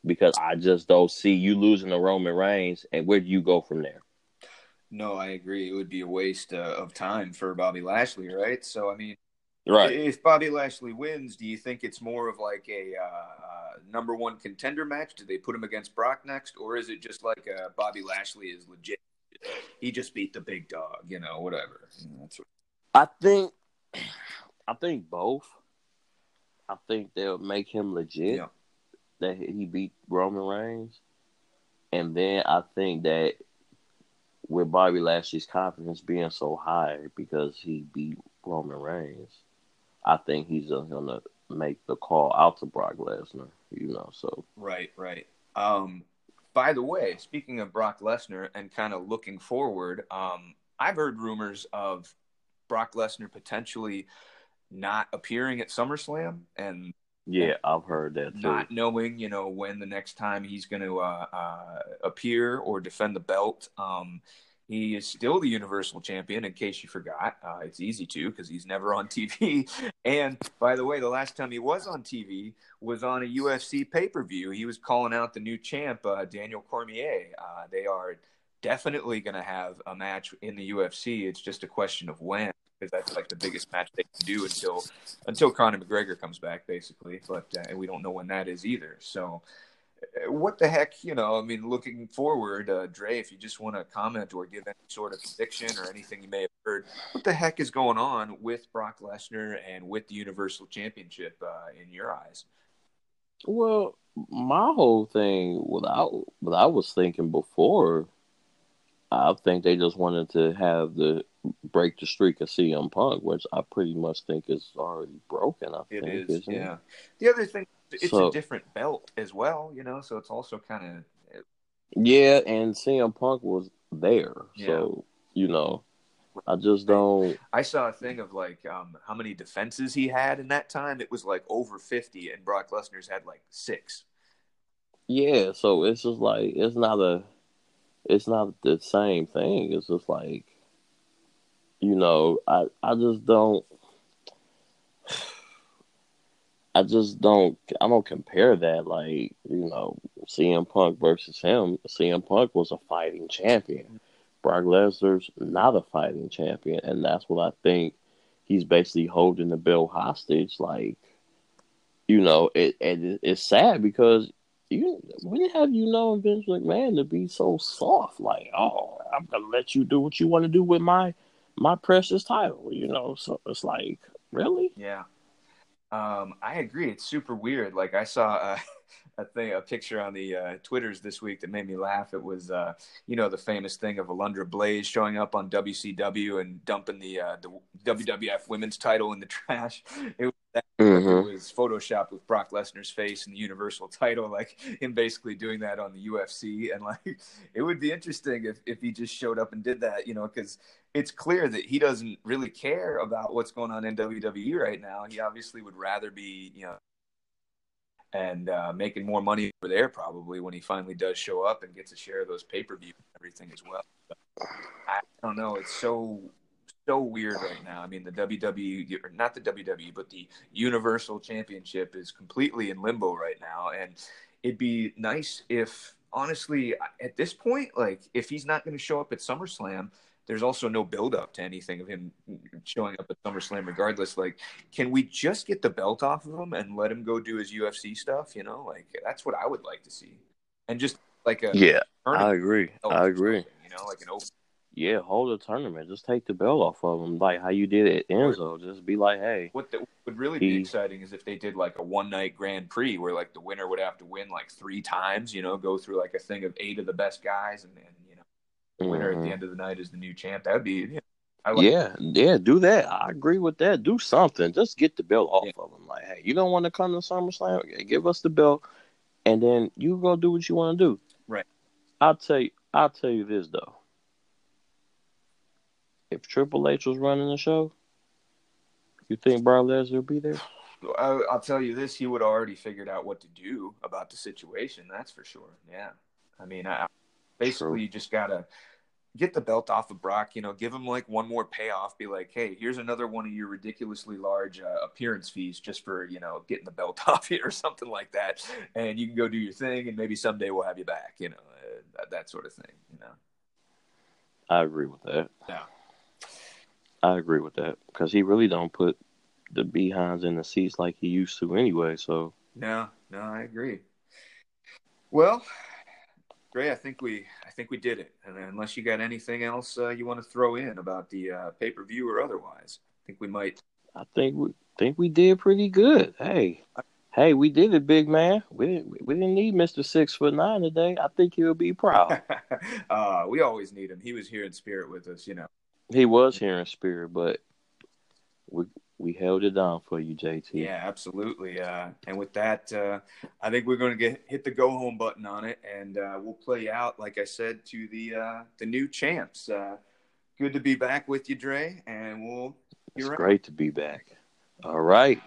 B: because I just don't see you losing to Roman Reigns, and where do you go from there?
A: No, I agree. It would be a waste uh, of time for Bobby Lashley, right? So, I mean,
B: right.
A: If Bobby Lashley wins, do you think it's more of like a uh, uh, number one contender match? Do they put him against Brock next, or is it just like uh, Bobby Lashley is legit? He just beat the big dog, you know, whatever. You know, that's what...
B: I think. I think both. I think they'll make him legit.
A: Yeah
B: that he beat Roman Reigns, and then I think that with Bobby Lashley's confidence being so high because he beat Roman Reigns, I think he's gonna make the call out to Brock Lesnar. You know, so
A: right, right. Um, by the way, speaking of Brock Lesnar and kind of looking forward, um, I've heard rumors of Brock Lesnar potentially not appearing at SummerSlam and
B: yeah, I've heard that too.
A: Not knowing, you know, when the next time he's going to uh, uh, appear or defend the belt. Um, he is still the Universal Champion, in case you forgot. Uh, it's easy to because he's never on TV. And by the way, the last time he was on TV was on a UFC pay per view. He was calling out the new champ, uh, Daniel Cormier. Uh, they are definitely going to have a match in the UFC. It's just a question of when because that's like the biggest match they can do until until Conor McGregor comes back, basically. But uh, we don't know when that is either. So, uh, what the heck, you know? I mean, looking forward, uh, Dre, if you just want to comment or give any sort of prediction or anything you may have heard, what the heck is going on with Brock Lesnar and with the Universal Championship uh, in your eyes?
B: Well, my whole thing, I what I was thinking before, I think they just wanted to have the break the streak of CM Punk, which I pretty much think is already broken. I
A: it
B: think,
A: is, yeah. It? The other thing, it's so, a different belt as well, you know, so it's also kind of.
B: Yeah, and CM Punk was there, yeah. so you know, I just don't.
A: I saw a thing of like um, how many defenses he had in that time. It was like over fifty, and Brock Lesnar's had like six.
B: Yeah, so it's just like it's not a it's not the same thing. It's just like, you know, I I just don't. I just don't. I don't compare that. Like you know, CM Punk versus him. CM Punk was a fighting champion. Brock Lesnar's not a fighting champion, and that's what I think. He's basically holding the belt hostage. Like, you know, it, it it's sad because you when have you known Vince McMahon to be so soft? Like, oh, I'm gonna let you do what you want to do with my my precious title. You know, so it's like, really?
A: Yeah. Um, I agree. It's super weird. Like I saw a, a thing, a picture on the uh, Twitters this week that made me laugh. It was, uh, you know, the famous thing of Alundra Blaze showing up on WCW and dumping the uh, the WWF Women's title in the trash. It was, mm-hmm. it was photoshopped with Brock Lesnar's face and the Universal title, like him basically doing that on the UFC. And like, it would be interesting if if he just showed up and did that, you know, because it's clear that he doesn't really care about what's going on in WWE right now. He obviously would rather be, you know, and uh, making more money over there probably when he finally does show up and gets a share of those pay per view and everything as well. But I don't know. It's so so weird right now. I mean, the WWE, or not the WWE, but the Universal Championship is completely in limbo right now, and it'd be nice if honestly at this point like if he's not going to show up at SummerSlam there's also no build up to anything of him showing up at SummerSlam regardless. Like, can we just get the belt off of him and let him go do his UFC stuff? You know, like that's what I would like to see. And just like a
B: yeah, I agree. I agree.
A: You know, like an open.
B: Yeah, hold a tournament. Just take the belt off of him, like how you did at Enzo. Just be like, hey.
A: What the, would really he, be exciting is if they did like a one night Grand Prix where like the winner would have to win like three times. You know, go through like a thing of eight of the best guys, and, and winner mm-hmm. at the mm-hmm. end of the night is the new champ. That would be, you
B: know, like yeah, that. yeah, do that. I agree with that. Do something. Just get the belt off yeah. of them. Like, hey, you don't want to come to SummerSlam? Give us the belt, and then you go do what you want to do.
A: Right.
B: I'll tell you. I'll tell you this though. If Triple H was running the show, you think Brock Lesnar would be there?
A: I, will tell you this: he would already figured out what to do about the situation. That's for sure. Yeah. I mean, I, Basically, True. you just gotta get the belt off of Brock. You know, give him like one more payoff. Be like, hey, here's another one of your ridiculously large uh, appearance fees just for you know getting the belt off you or something like that, and you can go do your thing, and maybe someday we'll have you back. You know, uh, that, that sort of thing. You know.
B: I agree with that.
A: Yeah.
B: I agree with that because he really don't put the behinds in the seats like he used to anyway. So.
A: No, no, I agree. Well, Gray, I think we I think we did it. And unless you got anything else uh, you want to throw in about the uh, pay per view or otherwise, I think we might.
B: I think we think we did pretty good. Hey, hey, we did it, big man. We didn't we didn't need Mister Six Foot Nine today. I think he'll be proud.
A: uh, we always need him. He was here in spirit with us, you know.
B: He was here in spirit, but we we held it down for you, JT.
A: Yeah, absolutely. Uh, and with that, uh, I think we're going to get hit the go home button on it, and uh, we'll play out, like I said, to the uh, the new champs. Uh, good to be back with you, Dre, and we'll.
B: It's great to be back. All right.